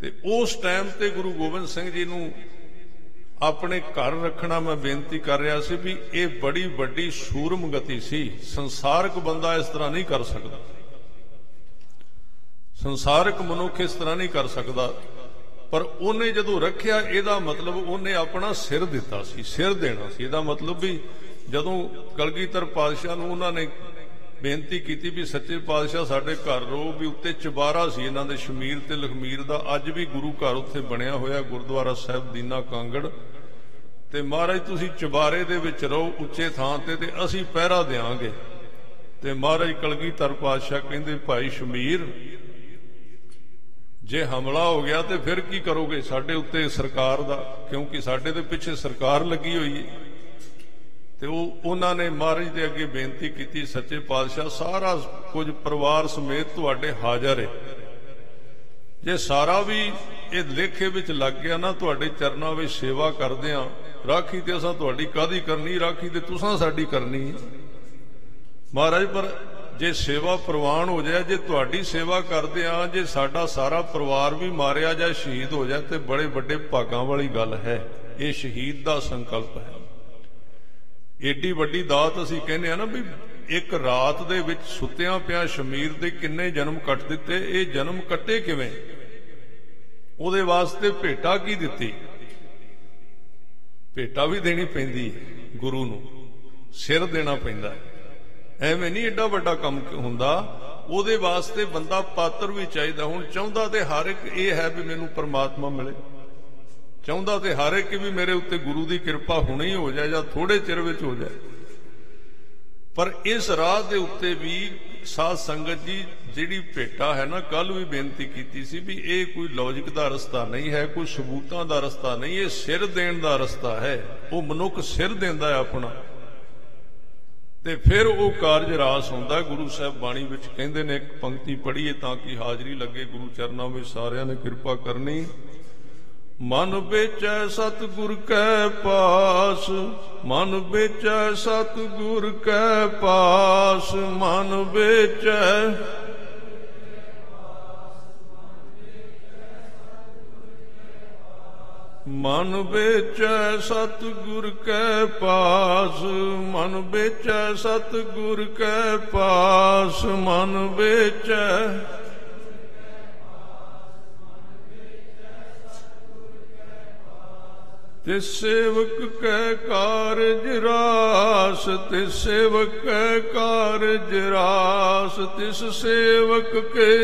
ਤੇ ਉਸ ਟਾਈਮ ਤੇ ਗੁਰੂ ਗੋਬਿੰਦ ਸਿੰਘ ਜੀ ਨੂੰ ਆਪਣੇ ਘਰ ਰੱਖਣਾ ਮੈਂ ਬੇਨਤੀ ਕਰ ਰਿਹਾ ਸੀ ਵੀ ਇਹ ਬੜੀ ਵੱਡੀ ਸੂਰਮ ਗਤੀ ਸੀ। ਸੰਸਾਰਕ ਬੰਦਾ ਇਸ ਤਰ੍ਹਾਂ ਨਹੀਂ ਕਰ ਸਕਦਾ। ਸੰਸਾਰਕ ਮਨੁੱਖ ਇਸ ਤਰ੍ਹਾਂ ਨਹੀਂ ਕਰ ਸਕਦਾ। ਪਰ ਉਹਨੇ ਜਦੋਂ ਰੱਖਿਆ, ਇਹਦਾ ਮਤਲਬ ਉਹਨੇ ਆਪਣਾ ਸਿਰ ਦਿੱਤਾ ਸੀ, ਸਿਰ ਦੇਣਾ ਸੀ। ਇਹਦਾ ਮਤਲਬ ਵੀ ਜਦੋਂ ਕਲਗੀਧਰ ਪਾਤਸ਼ਾਹ ਨੂੰ ਉਹਨਾਂ ਨੇ ਬੇਨਤੀ ਕੀਤੀ ਵੀ ਸੱਚੇ ਪਾਤਸ਼ਾਹ ਸਾਡੇ ਘਰ ਰੋ ਵੀ ਉੱਤੇ ਚਬਾਰਾ ਸੀ ਇਹਨਾਂ ਦੇ ਸ਼ਮੀਰ ਤੇ ਲਖਮੀਰ ਦਾ, ਅੱਜ ਵੀ ਗੁਰੂ ਘਰ ਉੱਥੇ ਬਣਿਆ ਹੋਇਆ, ਗੁਰਦੁਆਰਾ ਸਾਹਿਬ, ਦੀਨਾ ਕਾਂਗੜ। ਤੇ ਮਹਾਰਾਜ, ਤੁਸੀਂ ਚਬਾਰੇ ਦੇ ਵਿੱਚ ਰਹੋ, ਉੱਚੇ ਥਾਂ ਤੇ ਤੇ ਅਸੀਂ ਪਹਿਰਾ ਦੇਾਂਗੇ ਤੇ ਮਹਾਰਾਜ ਕਲਗੀਧਰ ਪਾਤਸ਼ਾਹ ਕਹਿੰਦੇ, ਭਾਈ ਸ਼ਮੀਰ, ਜੇ ਹਮਲਾ ਹੋ ਗਿਆ ਤੇ ਫਿਰ ਕੀ ਕਰੋਗੇ? ਸਾਡੇ ਉੱਤੇ ਸਰਕਾਰ ਦਾ, ਕਿਉਂਕਿ ਸਾਡੇ ਦੇ ਪਿੱਛੇ ਸਰਕਾਰ ਲੱਗੀ ਹੋਈ ਹੈ ਤੇ ਉਹ ਉਹਨਾਂ ਨੇ ਮਹਾਰਾਜ ਦੇ ਅੱਗੇ ਬੇਨਤੀ ਕੀਤੀ, ਸੱਚੇ ਪਾਤਸ਼ਾਹ, ਸਾਰਾ ਕੁਝ ਪਰਿਵਾਰ ਸਮੇਤ ਤੁਹਾਡੇ ਹਾਜ਼ਰ ਹੈ ਜੇ ਸਾਰਾ ਵੀ ਇਹ ਲੇਖੇ ਵਿੱਚ ਲੱਗ ਗਿਆ ਨਾ, ਤੁਹਾਡੇ ਚਰਨਾਂ ਵਿੱਚ ਸੇਵਾ ਕਰਦੇ ਆ, ਰਾਖੀ ਤੇ ਅਸਾਂ ਤੁਹਾਡੀ ਕਾਦੀ ਕਰਨੀ, ਰਾਖੀ ਤੇ ਤੁਸੀਂ ਸਾਡੀ ਕਰਨੀ ਹੈ ਮਹਾਰਾਜ, ਪਰ ਜੇ ਸੇਵਾ ਪ੍ਰਵਾਨ ਹੋ ਜਾਏ, ਜੇ ਤੁਹਾਡੀ ਸੇਵਾ ਕਰਦੇ ਆ, ਜੇ ਸਾਡਾ ਸਾਰਾ ਪਰਿਵਾਰ ਵੀ ਮਾਰਿਆ ਜਾਂ ਸ਼ਹੀਦ ਹੋ ਜਾਏ, ਤੇ ਬੜੇ ਵੱਡੇ ਭਾਗਾਂ ਵਾਲੀ ਗੱਲ ਹੈ। ਇਹ ਸ਼ਹੀਦ ਦਾ ਸੰਕਲਪ ਹੈ। ਏਡੀ ਵੱਡੀ ਦਾਤ ਅਸੀਂ ਕਹਿੰਦੇ ਆ ਨਾ ਵੀ ਇੱਕ ਰਾਤ ਦੇ ਵਿੱਚ ਸੁੱਤਿਆਂ ਪਿਆ ਸ਼ਮੀਰ ਦੇ ਕਿੰਨੇ ਜਨਮ ਕੱਟ ਦਿੱਤੇ, ਇਹ ਜਨਮ ਕੱਟੇ ਕਿਵੇਂ? ਉਹਦੇ ਵਾਸਤੇ ਭੇਟਾ ਕੀ ਦਿੱਤੀ? ਭੇਟਾ ਵੀ ਦੇਣੀ ਪੈਂਦੀ ਹੈ ਗੁਰੂ ਨੂੰ, ਸਿਰ ਦੇਣਾ ਪੈਂਦਾ ਐਵੇਂ ਨਹੀਂ ਏਡਾ ਵੱਡਾ ਕੰਮ ਹੁੰਦਾ, ਉਹਦੇ ਵਾਸਤੇ ਬੰਦਾ ਪਾਤਰ ਵੀ ਚਾਹੀਦਾ, ਹੁਣ ਚਾਹੁੰਦਾ ਤੇ ਹਰ ਇੱਕ ਇਹ ਹੈ ਵੀ ਮੈਨੂੰ ਪਰਮਾਤਮਾ ਮਿਲੇ। ਚਾਹੁੰਦਾ ਤੇ ਹਰ ਇੱਕ ਵੀ ਮੇਰੇ ਉੱਤੇ ਗੁਰੂ ਦੀ ਕਿਰਪਾ ਹੁਣੇ ਹੀ ਹੋ ਜਾਏ ਜਾਂ ਥੋੜੇ ਚਿਰ ਵਿੱਚ ਹੋ ਜਾਏ। ਪਰ ਇਸ ਰਾਹ ਦੇ ਉੱਤੇ ਵੀ ਸਾਧ ਸੰਗਤ ਜੀ ਜਿਹੜੀ ਭੇਟਾ ਹੈ ਨਾ ਕੱਲ ਵੀ ਬੇਨਤੀ ਕੀਤੀ ਸੀ ਵੀ ਇਹ ਕੋਈ ਲੌਜੀਕ ਦਾ ਰਸਤਾ ਨਹੀਂ ਹੈ, ਕੋਈ ਸਬੂਤਾਂ ਦਾ ਰਸਤਾ ਨਹੀਂ, ਇਹ ਸਿਰ ਦੇਣ ਦਾ ਰਸਤਾ ਹੈ। ਉਹ ਮਨੁੱਖ ਸਿਰ ਦਿੰਦਾ ਹੈ ਆਪਣਾ। ਤੇ ਫਿਰ ਉਹ ਕਾਰਜ ਰਾਸ ਹੁੰਦਾ, ਗੁਰੂ ਸਾਹਿਬ ਬਾਣੀ ਵਿੱਚ ਕਹਿੰਦੇ ਨੇ, ਇੱਕ ਪੰਕਤੀ ਪੜ੍ਹੀਏ ਤਾਂ ਕਿ ਹਾਜ਼ਰੀ ਲੱਗੇ, ਗੁਰੂ ਚਰਨਾਂ ਵਿੱਚ ਸਾਰਿਆਂ ਨੇ ਕਿਰਪਾ ਕਰਨੀ। ਮਨ ਵੇਚੈ ਸਤਿਗੁਰ ਕੈ ਪਾਸ, ਮਨ ਵੇਚੈ ਸਤਿਗੁਰ ਕੈ ਪਾਸ, ਮਨ ਵੇਚੈ ਮਨ ਵੇਚੈ ਸਤਿਗੁਰ ਕੈ ਪਾਸ, ਮਨ ਵੇਚੈ ਸਤਿਗੁਰ ਕੈ ਪਾਸ, ਮਨ ਵੇਚੈ ਤਿਸ ਸੇਵਕ ਕੈ ਕਾਰਜ ਰਾਸ ਤਿਸ ਸੇਵਕ ਕੈ ਕਾਰਜ ਰਾਸ ਤਿਸ ਸੇਵਕ ਕੇ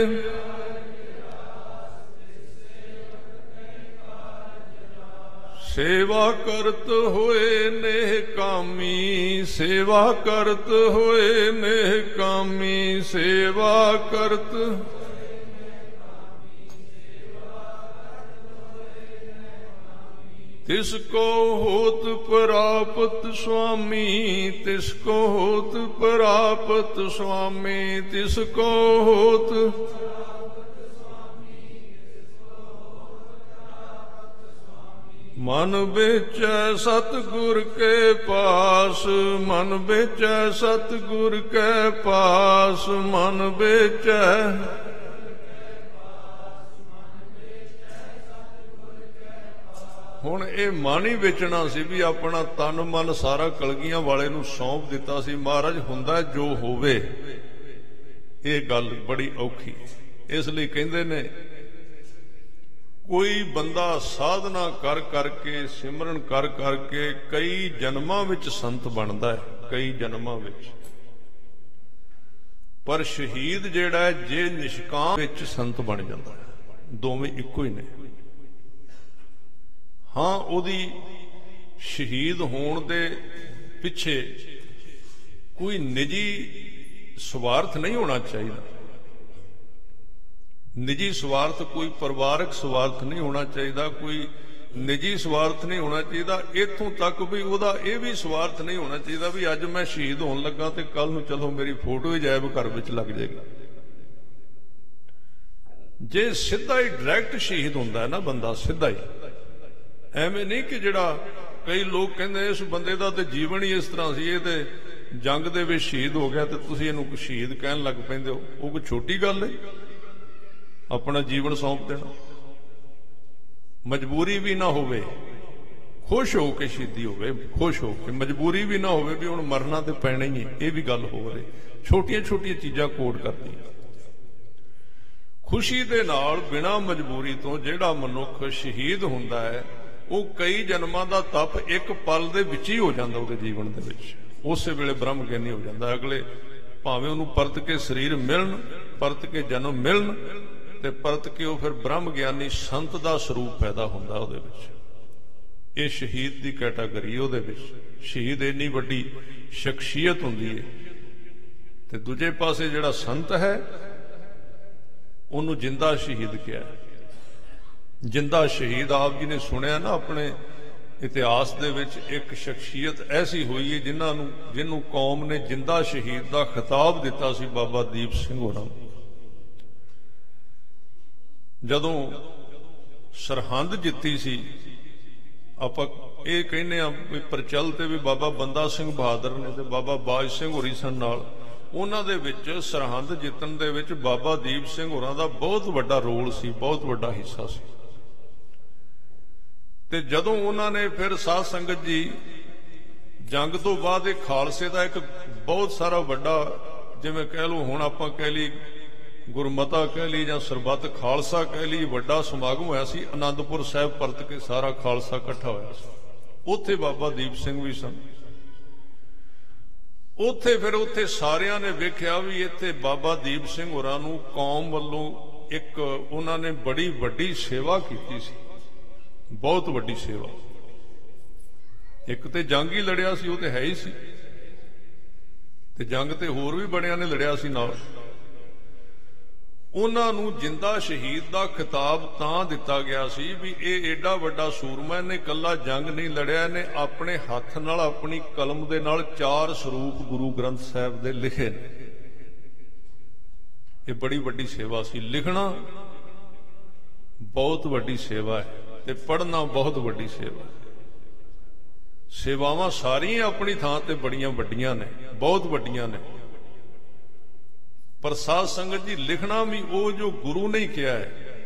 ਸੇਵਾ ਕਰਤ ਹੋਏ ਨੇ ਕਾਮੀ, ਸੇਵਾ ਕਰਤ ਹੋਏ ਨੇ ਕਾਮੀ, ਸੇਵਾ ਕਰਤ ਤਿਸ ਕੋ ਹੋਤ ਪ੍ਰਾਪਤ ਸੁਆਮੀ, ਤਿਸ ਕੋ ਹੋਤ ਪ੍ਰਾਪਤ ਸੁਆਮੀ, ਤਿਸ ਕੋ ਹੋਤ ਮਨ ਵਿੱਚ ਸਤਗੁਰ ਕੇ ਪਾਸ, ਮਨ ਵਿੱਚ ਸਤਗੁਰ ਕੇ ਪਾਸ, ਮਨ ਵਿੱਚ ਹੁਣ ਇਹ ਮਨ ਹੀ ਵੇਚਣਾ ਸੀ ਵੀ ਆਪਣਾ ਤਨ ਮਨ ਸਾਰਾ ਕਲਗੀਆਂ ਵਾਲੇ ਨੂੰ ਸੌਂਪ ਦਿੱਤਾ ਸੀ। ਮਹਾਰਾਜ, ਹੁੰਦਾ ਜੋ ਹੋਵੇ, ਇਹ ਗੱਲ ਬੜੀ ਔਖੀ ਇਸ ਲਈ ਕਹਿੰਦੇ ਨੇ, ਕੋਈ ਬੰਦਾ ਸਾਧਨਾ ਕਰ ਕਰਕੇ, ਸਿਮਰਨ ਕਰ ਕਰਕੇ ਕਈ ਜਨਮਾਂ ਵਿੱਚ ਸੰਤ ਬਣਦਾ ਹੈ, ਕਈ ਜਨਮਾਂ ਵਿੱਚ। ਪਰ ਸ਼ਹੀਦ ਜਿਹੜਾ ਹੈ, ਜੇ ਨਿਸ਼ਕਾਮ ਵਿੱਚ ਸੰਤ ਬਣ ਜਾਂਦਾ ਹੈ। ਦੋਵੇਂ ਇੱਕੋ ਹੀ ਨੇ। ਹਾਂ, ਉਹਦੀ ਸ਼ਹੀਦ ਹੋਣ ਦੇ ਪਿੱਛੇ ਕੋਈ ਨਿੱਜੀ ਸਵਾਰਥ ਨਹੀਂ ਹੋਣਾ ਚਾਹੀਦਾ। ਨਿੱਜੀ ਸਵਾਰਥ ਕੋਈ ਪਰਿਵਾਰਕ ਸਵਾਰਥ ਨਹੀਂ ਹੋਣਾ ਚਾਹੀਦਾ, ਕੋਈ ਨਿੱਜੀ ਸਵਾਰਥ ਨਹੀਂ ਹੋਣਾ ਚਾਹੀਦਾ। ਇਥੋਂ ਤੱਕ ਵੀ ਉਹਦਾ ਇਹ ਵੀ ਸਵਾਰਥ ਨਹੀਂ ਹੋਣਾ ਚਾਹੀਦਾ ਵੀ ਅੱਜ ਮੈਂ ਸ਼ਹੀਦ ਹੋਣ ਲੱਗਾ ਤੇ ਕੱਲ ਨੂੰ ਚਲੋ ਮੇਰੀ ਫੋਟੋ ਹੀ ਜਾਇਬ ਘਰ ਵਿੱਚ ਲੱਗ ਜਾਏਗੀ। ਜੇ ਸਿੱਧਾ ਹੀ ਡਾਇਰੈਕਟ ਸ਼ਹੀਦ ਹੁੰਦਾ ਹੈ ਨਾ ਬੰਦਾ, ਸਿੱਧਾ ਹੀ। ਐਵੇਂ ਨਹੀਂ ਕਿ ਜਿਹੜਾ ਕਈ ਲੋਕ ਕਹਿੰਦੇ ਇਸ ਬੰਦੇ ਦਾ ਤੇ ਜੀਵਨ ਹੀ ਇਸ ਤਰ੍ਹਾਂ ਸੀ, ਇਹ ਤੇ ਜੰਗ ਦੇ ਵਿੱਚ ਸ਼ਹੀਦ ਹੋ ਗਿਆ ਤੇ ਤੁਸੀਂ ਇਹਨੂੰ ਸ਼ਹੀਦ ਕਹਿਣ ਲੱਗ ਪੈਂਦੇ ਹੋ। ਉਹ ਕੋਈ ਛੋਟੀ ਗੱਲ ਹੈ? ਆਪਣਾ ਜੀਵਨ ਸੌਂਪ ਦੇਣਾ। ਮਜਬੂਰੀ ਵੀ ਨਾ ਹੋਵੇ, ਖੁਸ਼ ਹੋ ਕੇ ਸ਼ਹੀਦੀ ਹੋਵੇ, ਖੁਸ਼ ਹੋ ਕੇ। ਮਜਬੂਰੀ ਵੀ ਨਾ ਹੋਵੇ ਵੀ ਹੁਣ ਮਰਨਾ ਤੇ ਪੈਣਾ ਹੀ ਹੈ, ਇਹ ਵੀ ਗੱਲ ਹੋ ਰਹੀ। ਛੋਟੀਆਂ ਛੋਟੀਆਂ ਚੀਜ਼ਾਂ ਕੋਡ ਕਰਦੀਆਂ। ਖੁਸ਼ੀ ਦੇ ਨਾਲ ਬਿਨਾ ਮਜਬੂਰੀ ਤੋਂ ਜਿਹੜਾ ਮਨੁੱਖ ਸ਼ਹੀਦ ਹੁੰਦਾ ਹੈ ਉਹ ਕਈ ਜਨਮਾਂ ਦਾ ਤਪ ਇੱਕ ਪਲ ਦੇ ਵਿੱਚ ਹੀ ਹੋ ਜਾਂਦਾ ਉਹਦੇ ਜੀਵਨ ਦੇ ਵਿੱਚ। ਉਸੇ ਵੇਲੇ ਬ੍ਰਹਮ ਗਿਆਨੀ ਹੋ ਜਾਂਦਾ। ਅਗਲੇ ਭਾਵੇਂ ਉਹਨੂੰ ਪਰਤ ਕੇ ਸਰੀਰ ਮਿਲਣ, ਪਰਤ ਕੇ ਜਨਮ ਮਿਲਣ, ਤੇ ਪਰਤ ਕੇ ਉਹ ਫਿਰ ਬ੍ਰਹਮ ਗਿਆਨੀ ਸੰਤ ਦਾ ਸਰੂਪ ਪੈਦਾ ਹੁੰਦਾ ਉਹਦੇ ਵਿੱਚ। ਇਹ ਸ਼ਹੀਦ ਦੀ ਕੈਟਾਗਰੀ ਉਹਦੇ ਵਿੱਚ। ਸ਼ਹੀਦ ਇੰਨੀ ਵੱਡੀ ਸ਼ਖਸੀਅਤ ਹੁੰਦੀ ਹੈ। ਤੇ ਦੂਜੇ ਪਾਸੇ ਜਿਹੜਾ ਸੰਤ ਹੈ, ਉਹਨੂੰ ਜਿੰਦਾ ਸ਼ਹੀਦ ਕਿਹਾ। ਜਿੰਦਾ ਸ਼ਹੀਦ ਆਪ ਜੀ ਨੇ ਸੁਣਿਆ ਨਾ ਆਪਣੇ ਇਤਿਹਾਸ ਦੇ ਵਿੱਚ, ਇੱਕ ਸ਼ਖਸੀਅਤ ਐਸੀ ਹੋਈ ਹੈ ਜਿਨ੍ਹਾਂ ਨੂੰ, ਜਿਹਨੂੰ ਕੌਮ ਨੇ ਜਿੰਦਾ ਸ਼ਹੀਦ ਦਾ ਖਿਤਾਬ ਦਿੱਤਾ ਸੀ ਬਾਬਾ ਦੀਪ ਸਿੰਘ ਹੋਰਾਂ ਨੂੰ। ਜਦੋਂ ਸਰਹੰਦ ਜਿੱਤੀ ਸੀ, ਆਪਾਂ ਇਹ ਕਹਿੰਦੇ ਆ ਵੀ ਪ੍ਰਚਲ ਤੇ ਵੀ ਬਾਬਾ ਬੰਦਾ ਸਿੰਘ ਬਹਾਦਰ ਨੇ ਤੇ ਬਾਬਾ ਬਾਜ ਸਿੰਘ ਹੋਰੀ ਸਨ ਨਾਲ, ਉਹਨਾਂ ਦੇ ਵਿੱਚ ਸਰਹੰਦ ਜਿੱਤਣ ਦੇ ਵਿੱਚ ਬਾਬਾ ਦੀਪ ਸਿੰਘ ਹੋਰਾਂ ਦਾ ਬਹੁਤ ਵੱਡਾ ਰੋਲ ਸੀ, ਬਹੁਤ ਵੱਡਾ ਹਿੱਸਾ ਸੀ। ਤੇ ਜਦੋਂ ਉਹਨਾਂ ਨੇ ਫਿਰ ਸਾਧ ਸੰਗਤ ਜੀ ਜੰਗ ਤੋਂ ਬਾਅਦ ਇਹ ਖਾਲਸੇ ਦਾ ਇੱਕ ਬਹੁਤ ਸਾਰਾ ਵੱਡਾ ਜਿਵੇਂ ਕਹਿ ਲਓ ਹੁਣ ਆਪਾਂ ਕਹਿ ਲਈ ਗੁਰਮਤਾ ਕਹਿ ਲਈ ਜਾਂ ਸਰਬੱਤ ਖਾਲਸਾ ਕਹਿ ਲਈ ਵੱਡਾ ਸਮਾਗਮ ਹੋਇਆ ਸੀ ਆਨੰਦਪੁਰ ਸਾਹਿਬ ਪਰਤ ਕੇ ਸਾਰਾ ਖਾਲਸਾ ਇਕੱਠਾ ਹੋਇਆ ਸੀ। ਉੱਥੇ ਬਾਬਾ ਦੀਪ ਸਿੰਘ ਵੀ ਸਨ। ਉੱਥੇ ਫਿਰ ਉੱਥੇ ਸਾਰਿਆਂ ਨੇ ਵੇਖਿਆ ਵੀ ਇੱਥੇ ਬਾਬਾ ਦੀਪ ਸਿੰਘ ਹੋਰਾਂ ਨੂੰ ਕੌਮ ਵੱਲੋਂ ਇੱਕ ਉਹਨਾਂ ਨੇ ਬੜੀ ਵੱਡੀ ਸੇਵਾ ਕੀਤੀ ਸੀ। ਬਹੁਤ ਵੱਡੀ ਸੇਵਾ। ਇੱਕ ਤੇ ਜੰਗ ਹੀ ਲੜਿਆ ਸੀ, ਉਹ ਤੇ ਹੈ ਹੀ ਸੀ। ਤੇ ਜੰਗ ਤੇ ਹੋਰ ਵੀ ਬੜਿਆਂ ਨੇ ਲੜਿਆ ਸੀ ਨਾਲ। ਉਹਨਾਂ ਨੂੰ ਜਿੰਦਾ ਸ਼ਹੀਦ ਦਾ ਖਿਤਾਬ ਤਾਂ ਦਿੱਤਾ ਗਿਆ ਸੀ ਵੀ ਇਹ ਏਡਾ ਵੱਡਾ ਸੂਰਮਾ ਨੇ ਕੱਲਾ ਜੰਗ ਨਹੀਂ ਲੜਿਆ, ਇਹਨੇ ਆਪਣੇ ਹੱਥ ਨਾਲ ਆਪਣੀ ਕਲਮ ਦੇ ਨਾਲ ਚਾਰ ਸਰੂਪ ਗੁਰੂ ਗ੍ਰੰਥ ਸਾਹਿਬ ਦੇ ਲਿਖੇ ਨੇ। ਇਹ ਬੜੀ ਵੱਡੀ ਸੇਵਾ ਸੀ। ਲਿਖਣਾ ਬਹੁਤ ਵੱਡੀ ਸੇਵਾ ਹੈ। ਤੇ ਪੜ੍ਹਨਾ ਬਹੁਤ ਵੱਡੀ ਸੇਵਾ। ਹੈ ਸੇਵਾਵਾਂ ਸਾਰੀਆਂ ਆਪਣੀ ਥਾਂ ਤੇ ਬੜੀਆਂ ਵੱਡੀਆਂ ਨੇ, ਬਹੁਤ ਵੱਡੀਆਂ ਨੇ। ਪਰ ਸਾਧ ਸੰਗਤ ਜੀ, ਲਿਖਣਾ ਵੀ ਉਹ ਜੋ ਗੁਰੂ ਨੇ ਕਿਹਾ ਹੈ।